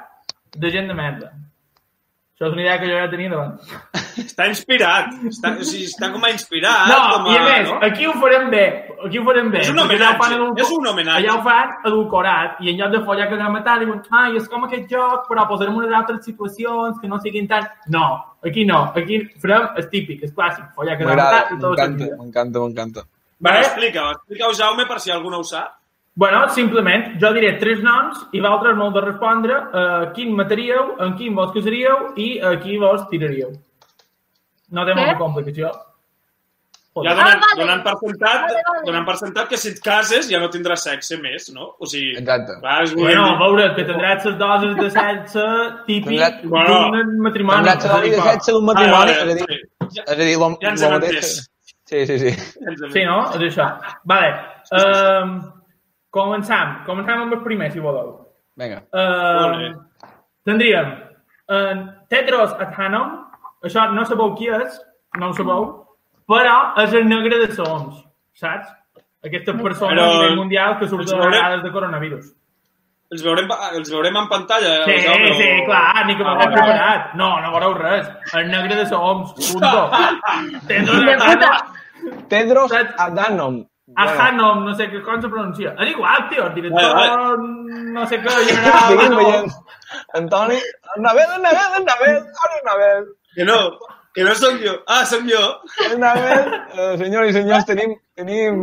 de gent de merda. Això és una idea que jo ja tenia d'abans. Està inspirat. Està, o sigui, està com a inspirat. No, com a, i a més, no? aquí ho farem bé. Aquí ho farem bé. És un perquè allà ho fan homenatge, és un homenatge. Allà ho fan edulcorat i en lloc de follar que a matar diuen ai, és com aquest joc, però posarem unes altres situacions que no siguin tan... No, aquí no. Aquí farem el típic, el clàssic, follar que M'agrada, matar i tot m'encanta, m'encanta, m'encanta. Va, Vale? explica-ho, explica-ho, Jaume, per si algú no ho sap. Bueno, simplement, jo diré tres noms i vosaltres m'heu de respondre a quin mataríeu, en quin vos casaríeu i a qui vos tiraríeu. No té molta complicació. Ja Ah, donant, vale. donant, per sentat, Vale, vale. donant per sentat que si et cases ja no tindràs sexe més, no? O sigui, Exacte. és Bueno, a veure, que tindràs les doses de sexe típic Tindràs- Bueno, d'un matrimoni. Tindràs dir, vida que- sexe d'un matrimoni, Ah, és a vale, dir, sí. és a dir, lo, Ja ens hem entès. Sí, sí, sí. Sí, no? És això. Vale. Um, començam. Començam amb el primer, si voleu. Vinga. Um, tindríem en Tedros Adhanom, això no sabeu qui és, no ho sabeu, però és el negre de Soms, saps? Aquesta persona Però a nivell mundial que surt de vegades de coronavirus. Els veurem, els veurem en pantalla. Sí, o- sí, clar, ni que m'ho Ah, preparat. No, no veureu res. El negre de Soms, punto. Tedros Adhanom, puta. Adhanom. Adhanom, no sé què com se pronuncia. És igual, tio, el director, Vale, no sé què, general... No. veient. Antoni, el Nabel, el Nabel, el Nabel, ara el Nabel. Que no, que no sóc jo. Ah, sóc jo. El Nabel, eh, senyors i senyors, tenim, tenim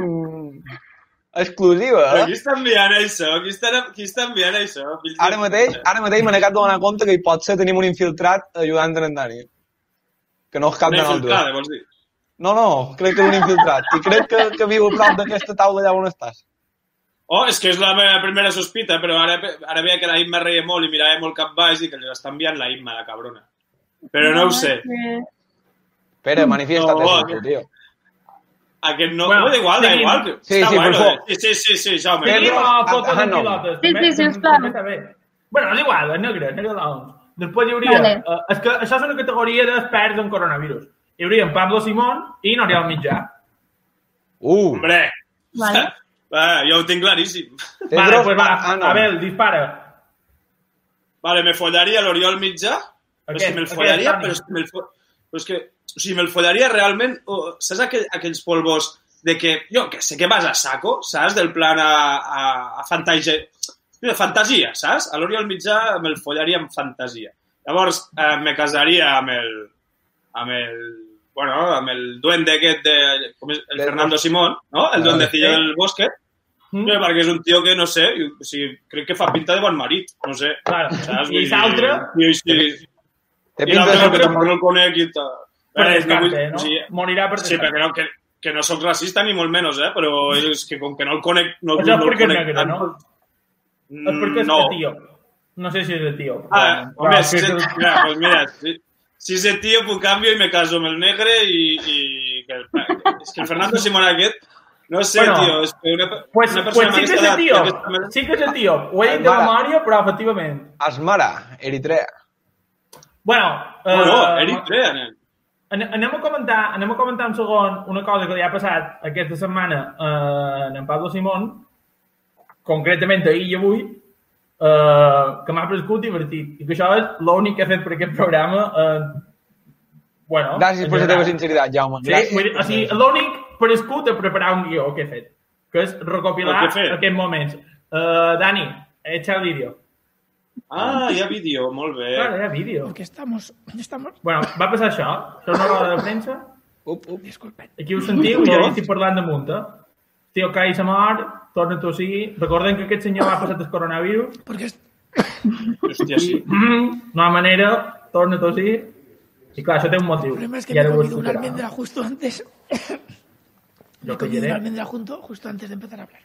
exclusiva, Qui eh? està enviant això? Qui està, qui està enviant això? fills de Ara mateix, ara mateix acabat de donar compte que hi pot ser tenim un infiltrat ajudant en Dani. Que no és cap de Una nosaltres. infiltrada, vols dir? No, no, crec que és un infiltrat. I crec que, que viu a prop d'aquesta taula allà on estàs. Oh, és que és la meva primera sospita, però ara, ara veia que la Imma reia molt i mirava molt cap baix i que li està enviant la Imma, la cabrona. Però no ho sé. que- Pere, manifiesta't, No, no, tu, tio. Aquest no... Bueno, Bueno, da igual, da igual. Sí, sí, per bueno, favor. eh? Sí, sí, sí, sí, Jaume. Pedro- Seguim a fotos de pilotes. Sí, També- sí, està bé. Bueno, és igual, el negre, negre de l'OMS. Després hi hauria... Vale. Uh, és que això és una categoria d'experts en coronavirus. Hi hauria en Pablo Simón i N'Oriol Mitjà. Uh, Hombre, Vale. va, jo ho tinc claríssim. Vale, pues va, Adhanom. Abel, dispara. Vale, me follaria l'Oriol Mitjà, però Aquest, si me'l follaria, però, si me'l fo... però és que, o sigui, me'l follaria realment, o, saps aquell, aquells polvos de que, jo que sé que vas a saco, saps? Del plan a, a, a fantasia, de fantasia, saps? A l'Oriol Mitjà me'l follaria amb fantasia. Llavors, eh, me casaria amb el, amb el, bueno, amb el duende aquest de, com és, el De- Fernando Simón, no? El Vale. duendecillo del bosque. Mm? Bé, perquè és un tio que, no sé, o sigui, crec que fa pinta de bon marit, no sé. Claro. Saps? I l'altre? dir, Sí, sí. Té I pinta de que tampoc no el conec i tal. Per vull- descarte, no? o sigui, Morirà per Sí, descarte. perquè no, que, que no sóc racista ni molt menys, eh? però és que com que no el conec... No, Això és no el conec negre, tant, no? Mm, És perquè és no. etíop. No sé si és etíop. Ah, però home, és és, el- mira, pues mira, si, si és el tío, pues cambio y me caso amb el negre i... i que, és que el Fernando Simón aquest, no sé, Bueno, tio, és que una, Pues, una pues persona sí que és edat, etíop. aquesta- Sí que és etíop. Ho he dit de memòria, però efectivament. Asmara, Eritrea. Bueno, Oh, no, eh, Eritrea, nen. Ane- Anem a comentar, anem a comentar un segon una cosa que li ha passat aquesta setmana eh, a en Pablo Simón, concretament ahir i avui, eh, que m'ha prescut divertit. I que això és l'únic que he fet per aquest programa. Eh, bueno, Gràcies per la teva sinceritat, Jaume. Sí, Gràcies. dir, o sigui, l'únic prescut a preparar un guió que he fet, que és recopilar que he aquests moments. Uh, Dani, echa el vídeo. Ah, hi ha vídeo, molt bé. Claro, hi ha vídeo. Porque estamos, estamos, Bueno, va passar això. És una roda de premsa. Up, up. disculpen, Aquí ho sentiu, jo estic parlant damunt, eh? Tio Kai s'ha mort, torna a tossir. Recordem que aquest senyor ha passat el coronavirus. porque es- Hòstia, sí. Mm, no hi ha manera, torna a tossir. I clar, això té un motiu. el problema es que I me he ara ho comido una explicarà. almendra justo antes, me Jo he comido colliré. una almendra junto, justo antes de empezar a hablar.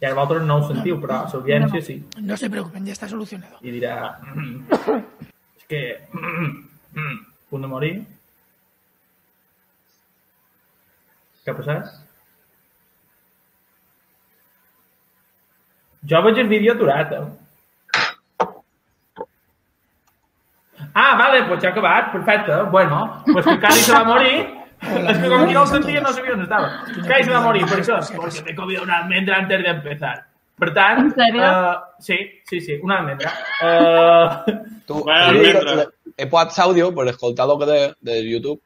I ara vosaltres no ho sentiu, però l'audiència sí. No se preocupen, ya está solucionado. I dirà... "Mm, és que... mm, mm, punt de morir. Què ha passat? Jo veig el vídeo aturat, eh? Ah, vale, pues ja ha acabat, perfecte. Bueno, pues que Cali se va morir. Hola, es que como que no a sentia, no sabia on estava. Cali se va morir, per això, porque me comido una almendra antes de empezar. Per tant... En sèrio? eh, sí, sí, sí, una almendra. Uh, Tu, Vaya t'ho dic, almendra. he posat l'àudio per escoltar el que de, de YouTube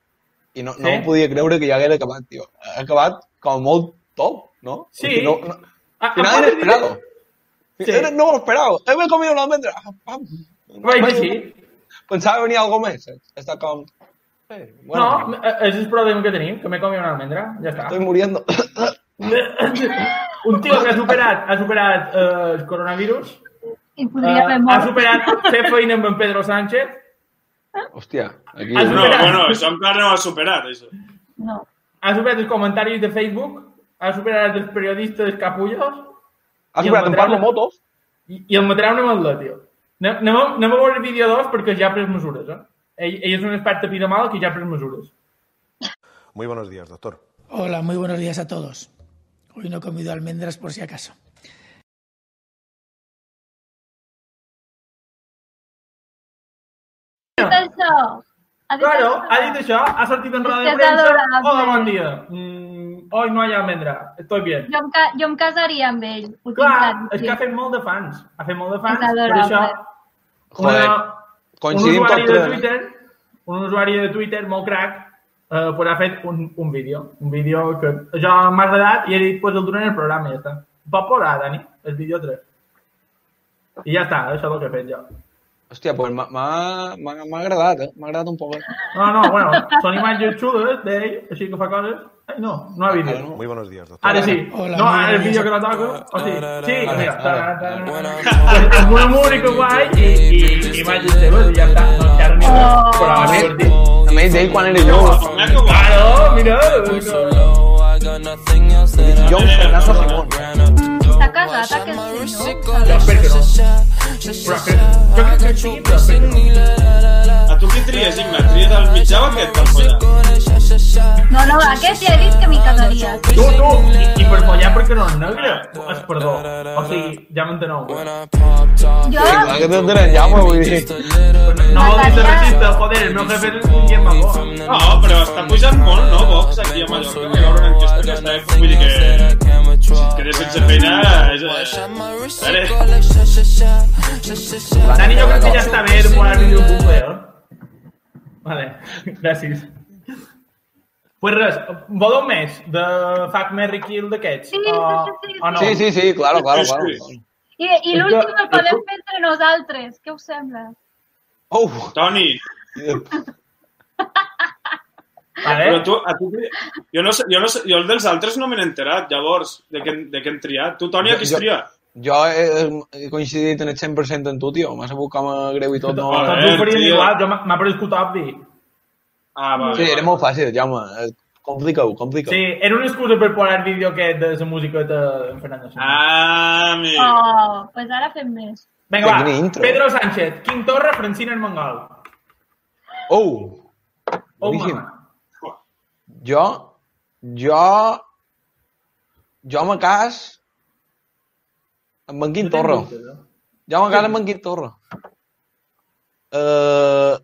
i no, no Sí? em podia creure que ja hagués acabat, tio. Ha acabat com molt top, ¿no? Sí. Porque No, no, a, al final a inesperado. Sí. No me lo esperaba. He comido una almendra. Vaig dir sí. Pensava venir algo més. Està com... Eh, bueno, No, eh, és el problema que tenim, que m'he comit una almendra, ja està. Estoy muriendo. Un tio que ha superat, ha superat eh, el coronavirus, eh, ha superat fer feina amb en Pedro Sánchez, Hòstia, aquí... No, bueno, això encara no ho ha superat, això. No. ha superat els comentaris de Facebook, ha superat els periodistes capullos Ha superat el en Pablo material- Motos. i, i el material no me'l tio. Anem, anem, a, anem a veure el vídeo 2 perquè ja ha pres mesures, eh? Ell, ell és un expert epidemiòleg que ja ha pres mesures. Muy buenos días, doctor. Hola, muy buenos días a todos. Hoy no he comido almendras por si acaso. Què és això? Ha dit Claro, ha dit això, ha sortit en roda de premsa. Hola, bon dia. Mm, hoy no hay almendra, estoy bien. Jo em, ca jo em casaria amb ell. Ho Clar, és que ha fet molt de fans. Ha fet molt de fans. Per això, Joder, una, un coincidim usuari tots de eh? Twitter, un usuari de Twitter molt crac, eh, pues ha fet un, un vídeo. Un vídeo que jo m'ha agradat i he dit, pues el durant el programa i ja està. Va posar, Dani, el vídeo 3. I ja està, això és el que he fet jo. Hòstia, pues m'ha- m'ha m'ha- m'ha agradat, eh? M'ha agradat un poc. No, no, bueno, són imatges xules d'ell, així que fa coses. Ai, no, no ha vídeo. Muy buenos días, doctor. Ara sí. Hola, no, muy ara el buenos vídeo días. que no toco. O sí. Sí, mira. ta- ta- ta- Amb una música guai i, i imatges teves i ja està. No encara ni res. Oh. Però ha divertit. A més d'ell quan era jo. M'ha acabat. Claro, mira. Jo, Fernando Simón. Està casat aquest senyor? Jo espero que no. Però no. A tu qui tries, Imma? Tries el mitjà o aquest per follar? No, no, aquest ja he dit que m'hi casaria. Tu, tu, i, i per follar perquè no és negre. Es perdó. O sigui, ja m'enteneu. Jo, Sí, clar que t'entenem, vull dir. No vol dir ser racista, joder, el meu jefe és un llemagó. No, però està pujant molt, no, Vox, aquí a Mallorca. Una enquesta vull dir que... Que de sense és... Eh, Vale. Dani, jo crec que ja està bé de posar vídeo bucle, eh? Vale, gràcies. Pues res, voleu més de Fuck, Mary Kill d'aquests? Sí, o, sí, sí, sí. o no? Sí, sí, sí, claro, claro, claro. i, i l'últim el podem fer entre nosaltres. Què us sembla? Oh, Toni, Vale? Però tu, a tu, jo, no sé, jo, no sé, jo dels altres no me n'he enterat, llavors, de què, de què han triat. Tu, Toni, a qui has Jo- triat? Jo he, he coincidit en el 100% amb tu, tio. M'ha sabut com a greu i tot. No, ho farien tio. igual, jo m'ha paregut obvi. Ah, vale. sí, era molt fàcil, Jaume. Eh, Complica-ho, complica-ho. Sí, era una excusa per posar el vídeo aquest de la música de Fernando Simón. Ah, amic. Oh, pues ara fem més. Vinga, va. intro. Pedro Sánchez, Quim Torra, Francina Armengol. Oh! Oh, Boníssim. mama. Jo, jo, jo me cas amb en Quim Torra. Jo me cas amb en Quim Torra. Uh,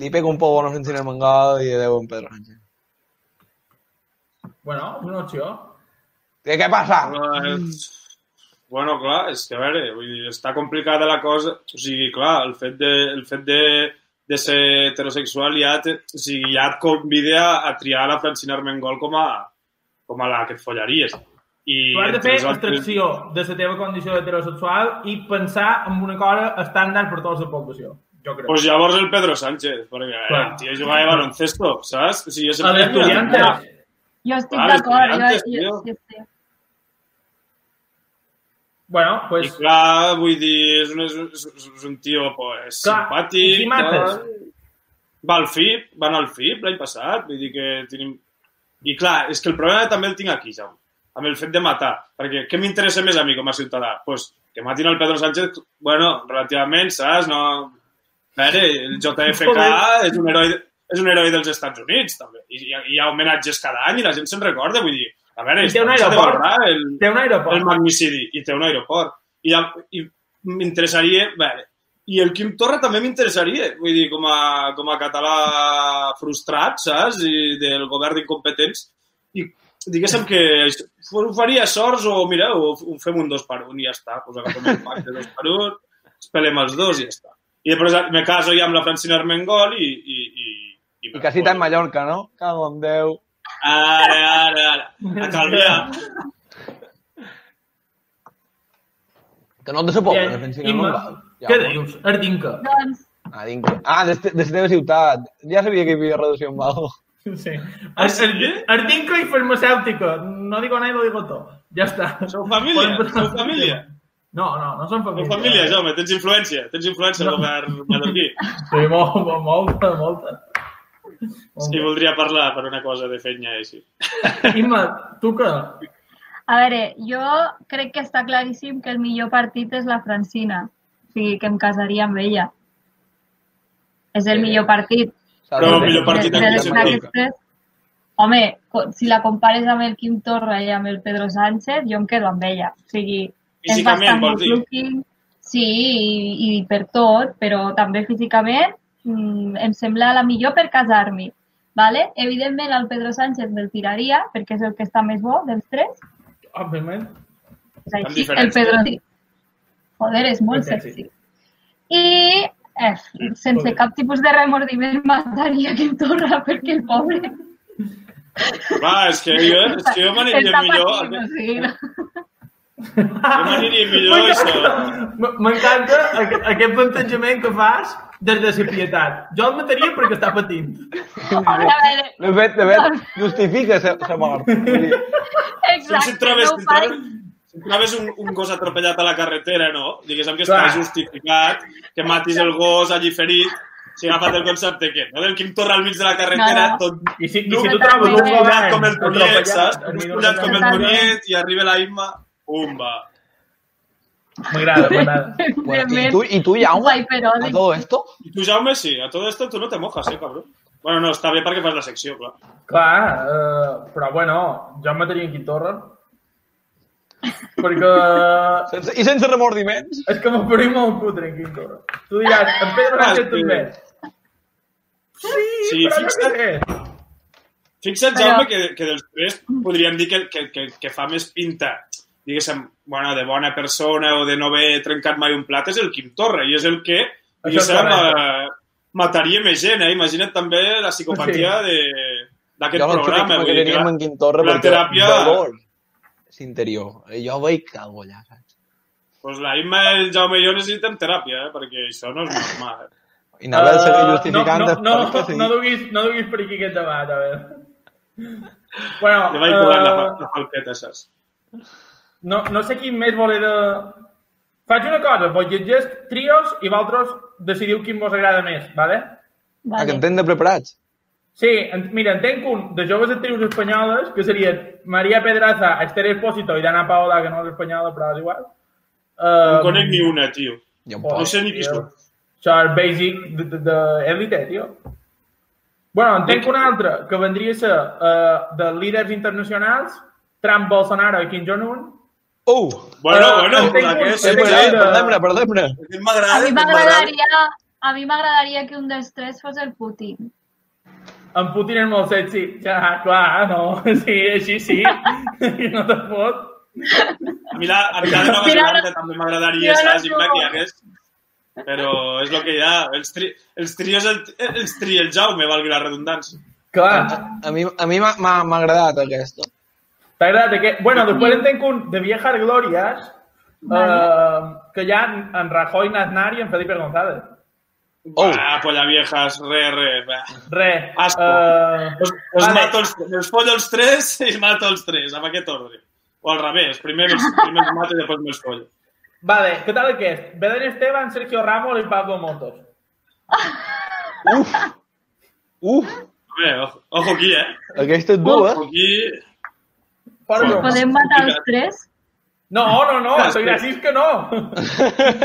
li pego un poc a Francina Mangal i adeu en Pedro Sánchez. Bueno, una opció. Què, què passa? Eh, Bueno, clar, és que a veure, vull dir, està complicada la cosa. O sigui, clar, el fet de, el fet de, de ser heterosexual ja, te, o sigui, ja et convida a, a triar la Francina Armengol com a, com a la que et follaries. I Tu has de fer altres- extracció de la teva condició heterosexual i pensar en una cosa estàndard per tota la població. Jo crec. Pues llavors el Pedro Sánchez, perquè Clar. el tio jugava a baloncesto, saps? O sigui, jo A l'estudiantes. Jo estic d'acord. Jo, estudiantes, jo, tio. sí, sí. Bueno, I pues... clar, vull dir, és un, és, és, és un tio pues, Clar, simpàtic. i mates? Va al FIP, va anar al FIP l'any passat, vull dir que tenim... I clar, és que el problema també el tinc aquí, Jaume, amb el fet de matar. Perquè què m'interessa més a mi com a ciutadà? pues, que matin el Pedro Sánchez, bueno, relativament, saps? No... A veure, el JFK és un heroi, és un heroi dels Estats Units, també. I, ha- hi ha homenatges cada any i la gent se'n recorda, vull dir, a veure, I té un aeroport. valorar el, Té un aeroport. el magnicidi i té un aeroport. I, i m'interessaria... Bé, I el Quim Torra també m'interessaria, vull dir, com a, com a català frustrat, saps? I del govern d'incompetents. I diguéssim que ho faria sorts o, mira, o, ho fem un dos per un i ja està. Pues agafem el pack de dos per un, espelem els dos i ja està. I després me caso ja amb la Francina Armengol i... I, i, i, I casita en Mallorca, no? Cago en Déu. Ara, ara, ara. A Calvià. Que no et de sa por, Bien, la Francina Imma, Mangal. Què dius? Ardinca. Doncs, Ah. Ah, de, de la teva ciutat. Ja sabia que hi havia reducció en Mago. Sí. Ardinca y farmacéutica. No digo nada lo digo todo. Ya está. Sou família? Sou família? No, no, no som família. família, Jaume, tens influència. Tens influència al govern mallorquí. Sí, molt, molt, molta, molta. I voldria parlar per una cosa de fenya així. Imma, tu què? a veure, jo crec que està claríssim que el millor partit és la Francina. O sigui, que em casaria amb ella. És el Sí. millor partit. Però el millor partit De- en quin sentit? Home, si la compares amb el Quim Torra i amb el Pedro Sánchez, jo em quedo amb ella. O sigui, és Físicament, bastant vols good dir? looking. Sí, i, i per tot, però també físicament mm, em sembla la millor per casar-m'hi. Vale? Evidentment, el Pedro Sánchez me'l tiraria, perquè és el que està més bo dels tres. Òbviament. És Amb així, el. Pedro... sí. Joder, és molt sexy. sexy. I eh, sense cap tipus de remordiment mataria Quim Torra perquè el pobre Va, és que jo, és que jo m'aniria millor... patint, o sigui, no? Jo m'aniria millor això. M'encanta aqu- aquest plantejament que fas des de la pietat. Jo el mataria perquè està patint. A veure, De fet, de fet, justifica sa, sa mort. Com si et exacte, trobes, no si ho et faig. trobes, si un, un gos atropellat a la carretera, no? Diguéssim que Clar. està justificat, que matis el gos allí ferit, si agafat el concepte que, no? Del Quim Torra al mig de la carretera, No, no. tot I si, i si tu no, trobes un mullat com el Toniet, saps? mullat com el. Toniet i arriba la Imma, umba. M'agrada, m'agrada. bueno, I Evidentment, tu, i tu Jaume, guai, però a todo esto? I tu, Jaume, sí, a todo esto tu no te mojas, eh, cabrón. Bueno, no, està bé perquè fas la secció, clar. Clar, eh, però bueno, jo em mataria en Quim Torra. Perquè Sense, I sense remordiments? és que m'afaria molt cutre en Quim Torra. Tu diràs, en Pedro Ah, Sánchez sí. també. Sí, Sí, però fixa't. què sé. Fixa't, Jaume, que, que dels tres podríem dir que, que, que, que fa més pinta, diguéssim, bueno, de bona persona o de no haver trencat mai un plat és el Quim Torra i és el que, és correcte. eh, mataria més gent, eh? Imagina't també la psicopatia de d'aquest Jo programa. que m'agradaria que amb en Quim Torra la perquè teràpia- dolor s'interior. Jo veig algo allà, saps? Pues la Imma i el Jaume i jo necessitem teràpia, eh? perquè això no és normal. Eh? I Nabel segueix Eh, justificant no, no, no, que sí. no, duguis, no duguis per aquí aquest debat, a veure. Bueno, Le vaig colar la, eh, la falqueta, saps? No, no sé quin més voler de... Faig una cosa, vos llegeix trios i vosaltres decidiu quin vos agrada més, vale? Ah, que en tenen de preparats. Sí, en, mira, en tenc un de joves actrius espanyoles, que serien Maria Pedraza, Esther Espósito i Dana Paola, que no és espanyola, però és igual. No Uh, en conec ni una, tio. Jo Oh, No sé ni qui són. Això és basic de, de, de Elite, tio. Bueno, en tenc un altre que vendria a ser uh, de líders internacionals, Trump, Bolsonaro i Kim Jong-un. Uh! Bueno, Eh, bueno, Eh, perdem-ne, perdem-ne. A mi m'agradaria a mi m'agradaria que un dels tres fos el Putin. En Putin és molt sexy. Ja, clar, no. Sí, així sí. no te fot. A mi la, a mi la de Nova Mira, Zelanda també m'agradaria, saps? Imagina que hi hagués... Però és el que hi ha. Els, tri, els trios el, els tria el Jaume, valgui la redundància. Clar. A mi, a mi m'ha agradat aquesta. T'ha agradat aquest? Bueno, després en tenc un de Viejas Glorias, eh, que hi ha en Rajoy, Aznar i en Felipe González. Oh. Ah, polla viejas, re, re. Va. Re. Asco. eh, Us, us vale. mato els, els follo els tres i mato els tres, amb aquest ordre. O al revés, primer els, primer els mato i després me'ls follo. Vale, què tal aquest? Belén Esteban, Sergio Ramos i Pablo Motos. Uf! A veure, ojo, ojo aquí, eh? Aquesta és dura. Ojo aquí... Broma. Podem matar els tres? No, no, no, Ah, soy sí. gràcies que no.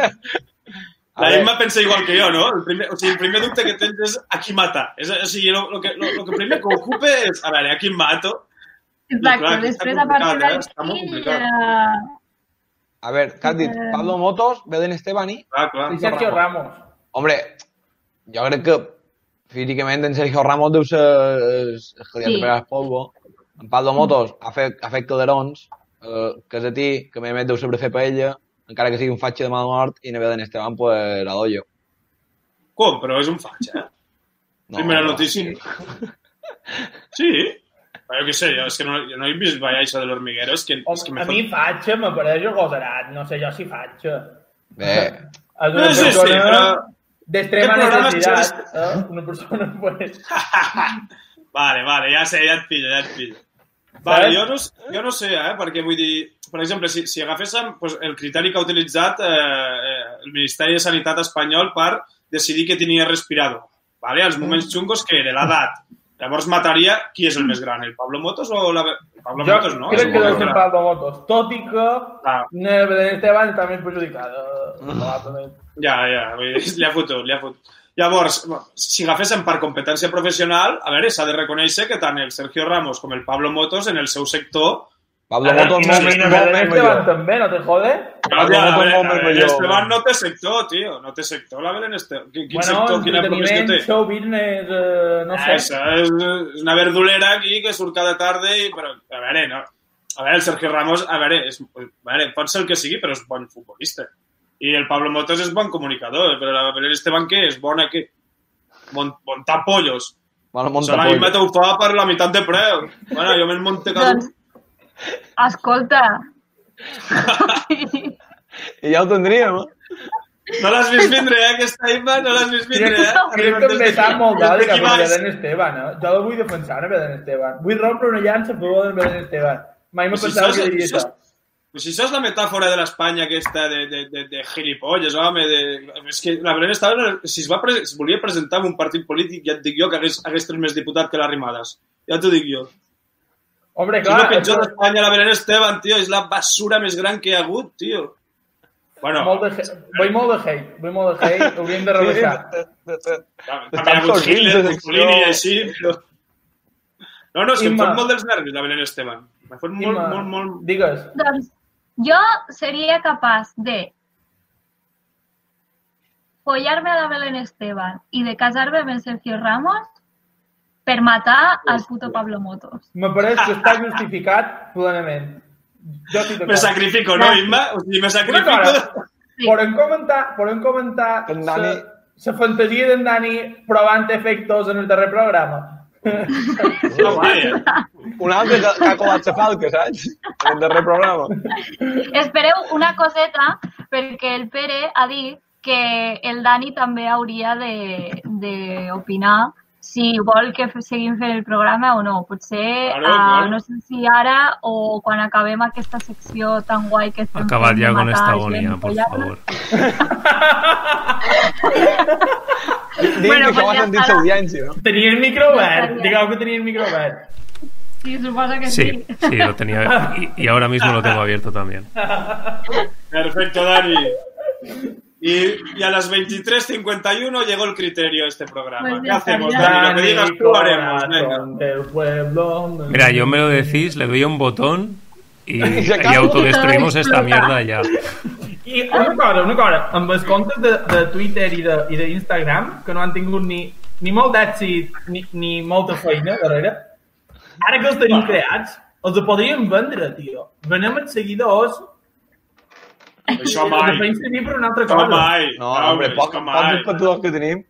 A La. Imma pensa igual que jo, no? El primer, o sigui, el primer dubte que tens és a qui matar. És, o sigui, lo, lo, que, lo, lo que primer que ocupa és, a veure, a qui mato? Exacte, clar, després a partir d'aquí... Eh, A has dit? Eh. Pablo Motos, Belén Esteban i... Clar, clar. I Sergio Ramos. Hombre, jo crec que físicament en Sergio Ramos deu ser el que li ha Sí. de pegar el polvo. En Pablo Motos ha fet, ha fet calderons, eh, que és a ti, que a més a deu saber fer paella, encara que sigui un fatxa de mal mort, i en Belén Esteban, pues, la doy jo. Com? Però és un faig, eh? Primera no. notícia. Sí? Però jo què sé, jo, és que no, jo no he vist Baixa de l'Hormiguero, és que, és que me A mi fatxa m'apareix agosarat, no sé jo si fatxa. Bé, És No, una sí, sí, persona però... d'extrema necessitat. Eh? Una persona, pues... Vale, vale, ja sé, ja et pillo, ja et pillo. Vale, Saps? jo no, jo no sé, eh, perquè vull dir, per exemple, si, si agaféssim pues, el criteri que ha utilitzat eh, eh, el Ministeri de Sanitat espanyol per decidir que tenia respirador, vale? els moments xungos que era l'edat. Llavors mataria qui és el més gran, el Pablo Motos o la... el Pablo Jo Motos, no? crec És que el deu ser gran. Pablo Motos, tot i que Ah. el Esteban està més perjudicada. probablement. Ja, ja, li ha fotut, li ha fotut. Llavors, si agaféssim per competència professional, a veure, s'ha de reconèixer que tant el Sergio Ramos com el Pablo Motos en el seu sector Pablo Motos Esteban millor. també, no te jode? Pablo Ja, a Motos veure, molt a més veure, millor. Esteban no té sector, tio. No té sector, la Belén Esteban. Quin, quin Bueno, sector, quina professió té? show business, eh, no sé. És, és una verdulera aquí que surt cada tarda i... Però, a veure, no. A veure, el Sergio Ramos, a veure, és, a veure, pot ser el que sigui, però és bon futbolista. I el Pablo Motos és bon comunicador, però la Belén Esteban què és? Bona què? Bon, montar pollos. Bueno, Monta monta la Imma pollo. t'ho fa per la meitat de preu. Bueno, jo me'n monte cada doncs, escolta, I ja ho tindríem, eh? No l'has vist vindre, eh, aquesta Imma? No l'has vist vindre, eh? crec que em sap molt d'odi cap a Belén Esteban, eh? Jo la vull defensar, a Belén Esteban. Vull rompre una llança a favor de Belén Esteban. Mai Si pensat que diria això. Pues si això és la metàfora de l'Espanya aquesta de, de, de, de gilipolles, home, de... És que la Belén estava... Si es, va pre... es volia presentar en un partit polític, ja et dic jo que hagués, hagués tret més diputat que l'Arrimades. Ja t'ho dic jo. Hombre, És clar, el pitjor és- d'Espanya, la Belén Esteban, tio. És la basura més gran que hi ha hagut, tio. Bueno, molt de, he- vull molt de hate, vull molt de hate, hauríem de rebaixar. també hi ha hagut Hitler, Mussolini i així, però... No, no, és que em Imma. fot molt dels nervis, la Belén Esteban. M'ha fot molt, Imma, molt, molt... Digues. doncs jo seria capaç de follar-me a la Belén Esteban i de casar-me amb el Sergio Ramos per matar al puto Pablo Motos. Me pareix que està justificat plenament. Jo Me sacrifico, no, Imma? O sigui, me sacrifico... cosa, podem comentar, podem comentar En Dani- la fantasia d'en Dani provant efectos en el darrer programa. No, vaja. Un altre que, que ha colat la falca, saps? En el darrer programa. Espereu una coseta, perquè el Pere ha dit que el Dani també hauria de- d'opinar si vol que seguim fent el programa o no. Potser, Claro, eh, claro. no sé si ara o quan acabem aquesta secció tan guai que estem Acabat ja con esta gent, por favor. Diguin Bueno, que això pues va sentir no? Tenia el micro obert. Digueu que tenia el micro obert. Sí, suposa que sí. Sí, sí, lo tenía. Y, y ahora mismo lo tengo abierto también. Perfecto, Dani. Y, y a las 23.51 llegó el criterio de este programa. Pues ¿Qué hacemos. Dani? Lo que digas tú haremos. Venga. Mira, yo me lo decís, le doy un botón y, I y autodestruimos esta mierda ya. I una cosa, una cosa, amb els comptes de, de Twitter i de- i d'Instagram, que no han tingut ni, ni molt d'èxit ni, ni molta feina darrere, ara que els tenim creats, els podríem vendre, tio. Venem els seguidors Això mai. servir per una altra Això cosa. mai. No, hombre, poc, això pocs mai. espectadors que tenim.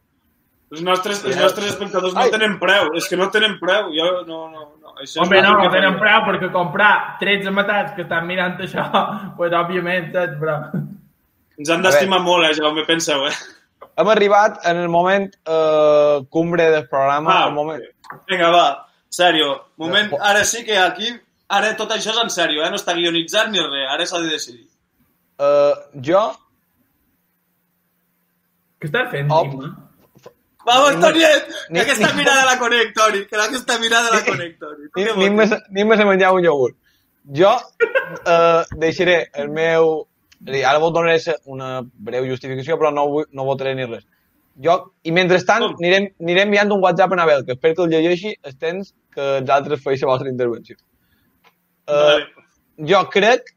Els nostres, els Ja. nostres espectadors no tenen preu. És que no tenen preu. Jo no, no, no. Això és Home, no, no tenen preu perquè comprar 13 matats que estan mirant això, pues, òbviament, saps, però... Ens han d'estimar molt, eh, Jaume, penseu, eh? Hem arribat en el moment eh, cumbre del programa. Ah, el moment... Vinga, va. Sèrio. Moment, ara sí que aquí... Ara tot això és en sèrio, eh? No està guionitzat ni res. Ara s'ha de decidir. Eh, jo, Què estàs fent, Oh. Tim? Vamos, Ni- Toniet! ni- Que aquesta ni- mirada la conec, Toni. Que aquesta mirada la conec, Toni. Tu ni, què ni, vols? més, ni més a menjar un iogurt. Jo eh, deixaré el meu... És a dir, ara vos donaré una breu justificació, però no, vull, no votaré ni res. Jo, I mentrestant Com? anirem, aniré enviant un WhatsApp a Abel, que espero que el llegeixi els temps que els altres feixa la vostra intervenció. Eh, Vale. jo crec,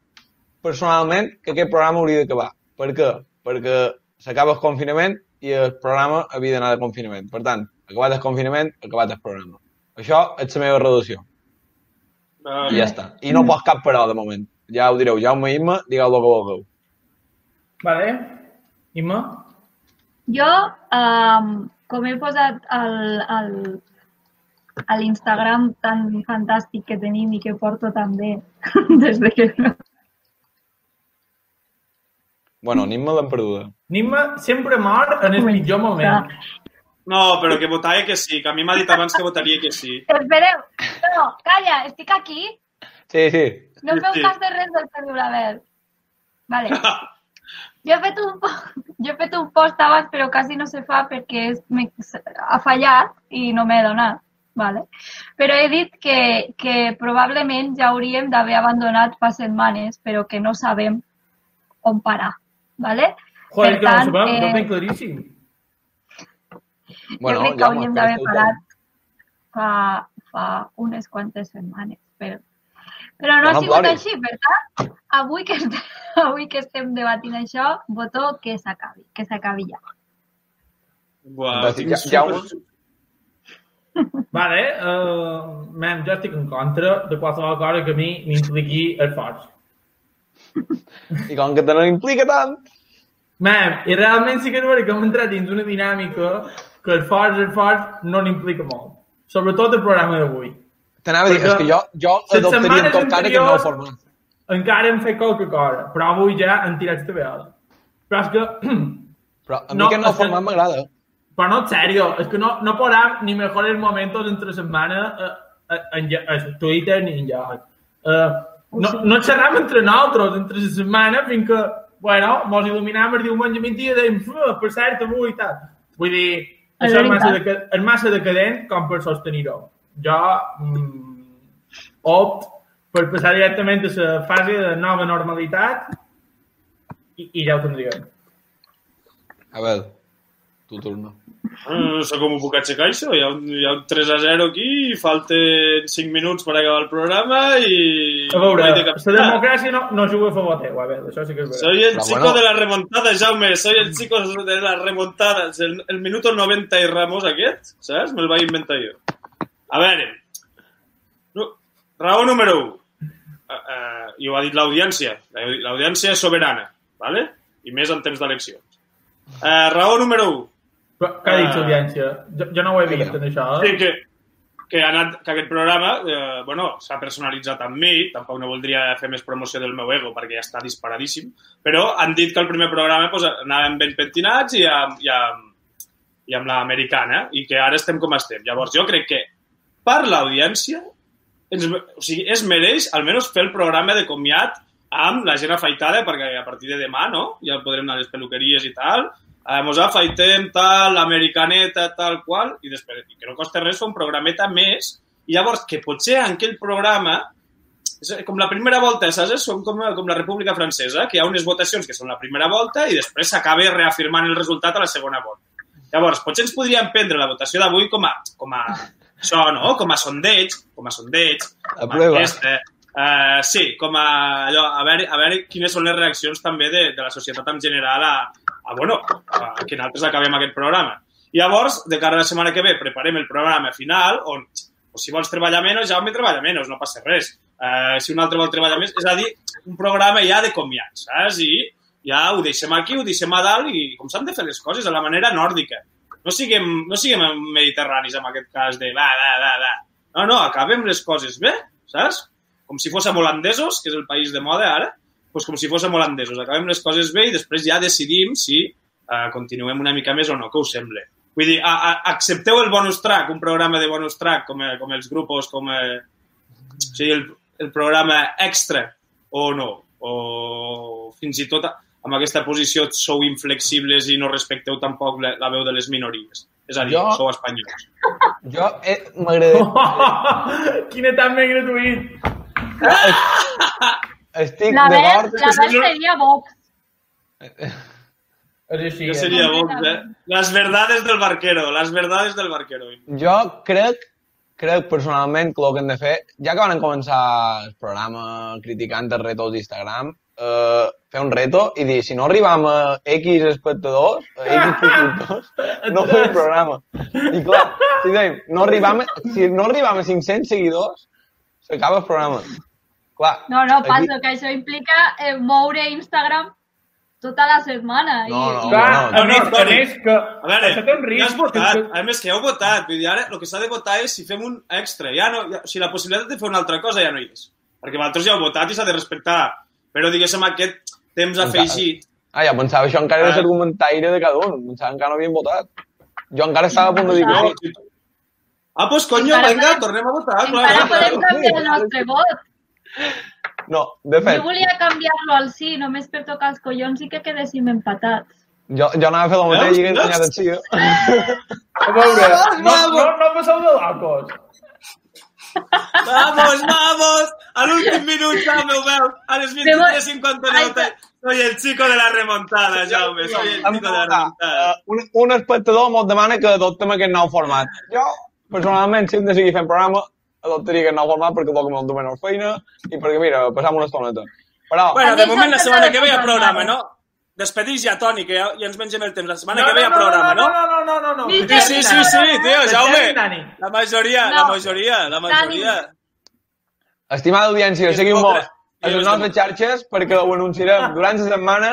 personalment, que aquest programa hauria d'acabar. Per què? Perquè s'acaba el confinament i el programa havia d'anar de confinament. Per tant, acabat el confinament, acabat el programa. Això és la meva reducció. Vale. I ja està. I no pots cap però, de moment. Ja ho direu. Jaume i Imma, digueu el que vulgueu. Vale? Imma? Jo, um, com he posat al, al, a l'Instagram tan fantàstic que tenim i que porto també des de que. Bueno, ni Imma l'hem perduda. Nimma sempre mor en el pitjor moment. No, però que votava que sí, que a mi m'ha dit abans que votaria que sí. Espereu, no, calla, estic aquí. Sí, sí. No feu sí. cas de res del Label. Vale. Jo he fet un, po- jo he fet un post abans, però quasi no se fa perquè és, ha fallat i no m'he donat. Vale. Però he dit que, que probablement ja hauríem d'haver abandonat fa setmanes, però que no sabem on parar. Vale? Joder, que no ho tant, sabem, no ho eh, tinc claríssim. Bueno, jo crec que Jaume, hauríem d'haver parat fa, fa unes quantes setmanes. Però, però no No, ha no sigut ploris. així, per tant, avui que, estem, avui que estem debatint això, voto que s'acabi, que s'acabi ja. Buah, tinc Ja- super- Vale, uh, man, jo estic en contra de qualsevol cosa que a mi m'impliqui esforç. I com que te no implica tant, Man, i realment sí que és veritat que hem entrat dins una dinàmica que el fort, el fort no n'implica molt. Sobretot el programa d'avui. t'anava a dir, és que jo, jo adoptaria en tot cas aquest nou format. Encara hem fet qualque cosa, però avui ja han tirat de vegada. Però és que... Però a mi No, aquest nou és format m'agrada. Però no, en serio, es que no, no podrem ni mejores momentos entre setmana eh, en, lle- en Twitter ni en lloc. Eh, no, no xerram entre nosaltres, entre la setmana, fins que, bueno, mos il·luminam el diumenge a migdia i dèiem, "Fu, per cert, avui i tal. Vull dir, És això és massa, deca- és massa decadent com per sostenir-ho. Jo mm, opt per passar directament a la fase de nova normalitat i, i ja ho tindríem. A veure, tu torna. No sé com ho puc aixecar, això. Hi ha, un, hi ha un 3 a 0 aquí, i falten 5 minuts per acabar el programa i... A veure, de la democràcia no, no juga a favor teu, a veure, això sí que és veritat. Soy el Pero chico bueno. de la remontada, Jaume. Soy el chico de las remontadas. El, el minuto 90 i Ramos aquest, saps? Me'l vaig inventar jo. A veure, no, raó número 1. Uh, uh, I ho ha dit l'audiència. La- L'audiència és soberana, ¿vale? i més en temps d'eleccions. Uh, raó número 1. Què ha dit l'audiència? Jo, jo no ho he vist, en això. Sí, Eh? que, que, ha anat, que aquest programa eh, bueno, s'ha personalitzat amb mi, tampoc no voldria fer més promoció del meu ego perquè ja està disparadíssim, però han dit que el primer programa pues, anàvem ben pentinats i amb, i amb, i amb l'americana i que ara estem com estem. Llavors jo crec que per l'audiència ens, o sigui, es mereix almenys fer el programa de comiat amb la gent afaitada perquè a partir de demà no? ja podrem anar a les peluqueries i tal eh, mos afaitem tal, l'americaneta, tal qual, i després, i que no costa res un programeta més, i llavors que potser en aquell programa, és com la primera volta, saps? Som com, com la República Francesa, que hi ha unes votacions que són la primera volta i després s'acaba reafirmant el resultat a la segona volta. Llavors, potser ens podríem prendre la votació d'avui com a, com a això, no? Com a sondeig, com a sondeig. A prova. Este, Uh, sí, com a, allò, a, veure, a veure quines són les reaccions també de, de la societat en general a, a, bueno, a que nosaltres acabem aquest programa. Llavors, de cara a la setmana que ve, preparem el programa final on, o si vols treballar menys, ja me treballa menys, no passa res. Uh, si un altre vol treballar més, és a dir, un programa ja de comiat, saps? I ja ho deixem aquí, ho deixem a dalt i com s'han de fer les coses, de la manera nòrdica. No siguem, no siguem mediterranis en aquest cas de va, va, va, va. No, no, acabem les coses bé, saps? com si fóssim holandesos, que és el país de moda ara, doncs com si fóssim holandesos. Acabem les coses bé i després ja decidim si uh, continuem una mica més o no, que us sembla. Vull dir, a, a, accepteu el bonus track, un programa de bonus track com, eh, com els grupos, com eh, o sigui, el, el programa extra o no, o fins i tot amb aquesta posició sou inflexibles i no respecteu tampoc la, la veu de les minories. És a dir, Jo- sou espanyols. Jo eh, m'agradaria... Quin etat més gratuït! Estic La Bel, la Bel seria Vox. Així, Jo seria Vox, eh? Les verdades del barquero, les verdades del barquero. Jo crec, crec personalment que el que hem de fer, ja que van començar el programa criticant els retos d'Instagram, eh, fer un reto i dir, si no arribam a X espectadors, a X subscriptors, no fem el programa. I clar, si dèiem, no arribam, a- si no arribam a 500 seguidors, s'acaba el programa. Clar, No, no, aquí- passo, que això implica eh, moure Instagram tota la setmana. No, i, no, i... Clar, no, a més, a Toni. més que... A veure, això té un ja risc. has votat, que- a més que ja heu votat, vull dir, ara el que s'ha de votar és si fem un extra, ja no, ja, o sigui, la possibilitat de fer una altra cosa ja no hi és, perquè vosaltres ja heu votat i s'ha de respectar, però diguéssim aquest temps afegit, Ah, ja pensava, això encara era Ah. l'argumentari de cada un. Pensava que encara no havien votat. Jo encara estava a punt de dir que ah, pues conyo, Encara vinga, tornem a votar, Encara clar, podem canviar el nostre vot. No, de fet, Jo volia canviar-lo al sí, només per tocar els collons i que quedéssim empatats. jo, jo anava a fer el mateix i he Veus? guanyat el sí. eh? A veure, Vamos, no, vamos. no, no passeu de locos. Vamos, vamos, a l'últim minut, Jaume, ho veus, a les 23.59, soy el chico de la remontada, Jaume, soy el chico de la remontada. eh, un, un espectador mos demana que adoptem aquest nou format. Jo, personalment, si hem de seguir fent programa, adoptaria aquest nou format perquè vol que me'l donen a la feina i perquè, mira, passam una estoneta. Però, Bueno, de moment la setmana que ve hi ha que programa, no. Despedís ja, Toni, que ja, ja ens mengem el temps. La setmana No, que ve hi ha no, no, programa, no, no? no, no, no, no, no. Sí, Sí, sí, sí, sí, tio, Jaume. La majoria, No. la majoria, la majoria. estimada audiència, es molt a les es nostres xarxes perquè ho anunciarem durant la setmana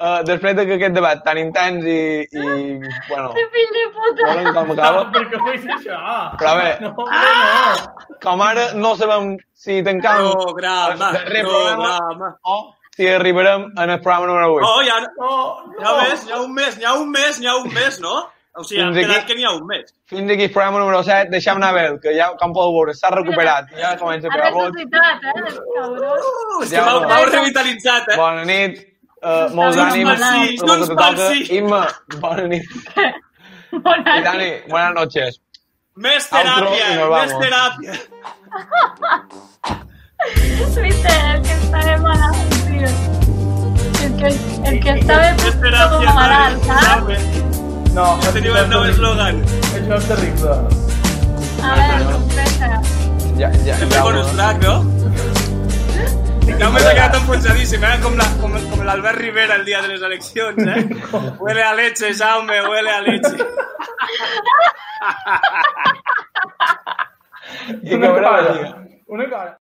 eh, després de que aquest debat tan intens i, i bueno, Que fill de puta! veurem com No, acaba. perquè ho és això. Però bé, No, no. com ara no sabem si tancam Programa, el darrer programa programa. o si arribarem en el programa número 8. No, ja, No, ja no. ves, hi ha un mes, n'hi ha un mes, n'hi ha un mes, no? O sigui, Fins aquí. que n'hi ha un mes. Fins aquí el programa número 7, deixem anar a veure, que ja, com podeu veure, s'ha recuperat, ja comença a Ha pegar vots. ressuscitat, eh, el cabrón. Uh, és que Ja, bueno. m'heu revitalitzat, eh? Bona nit, uh, molts Junts ànims, pel sí, per lo que junts te pel toca. sí. Imma, bona nit. Bona I Dani, buenas noches. Més Outro teràpia, i nos més vamos. teràpia. Viste, el que está de mala, tío. El que, el que está de Més puto teràpia, como malalt, Toni, saps? Jaume. No, Ja tenim el nou eslògan. Això és terrible. A veure, confessa. Ja, ja, Sempre ja, bonus track, no? Jaume s'ha quedat enfonsadíssim, eh? Com, la, com, com l'Albert Rivera el dia de les eleccions, eh? Huele a leche, Jaume, huele a leche. I veure, cosa, una cosa.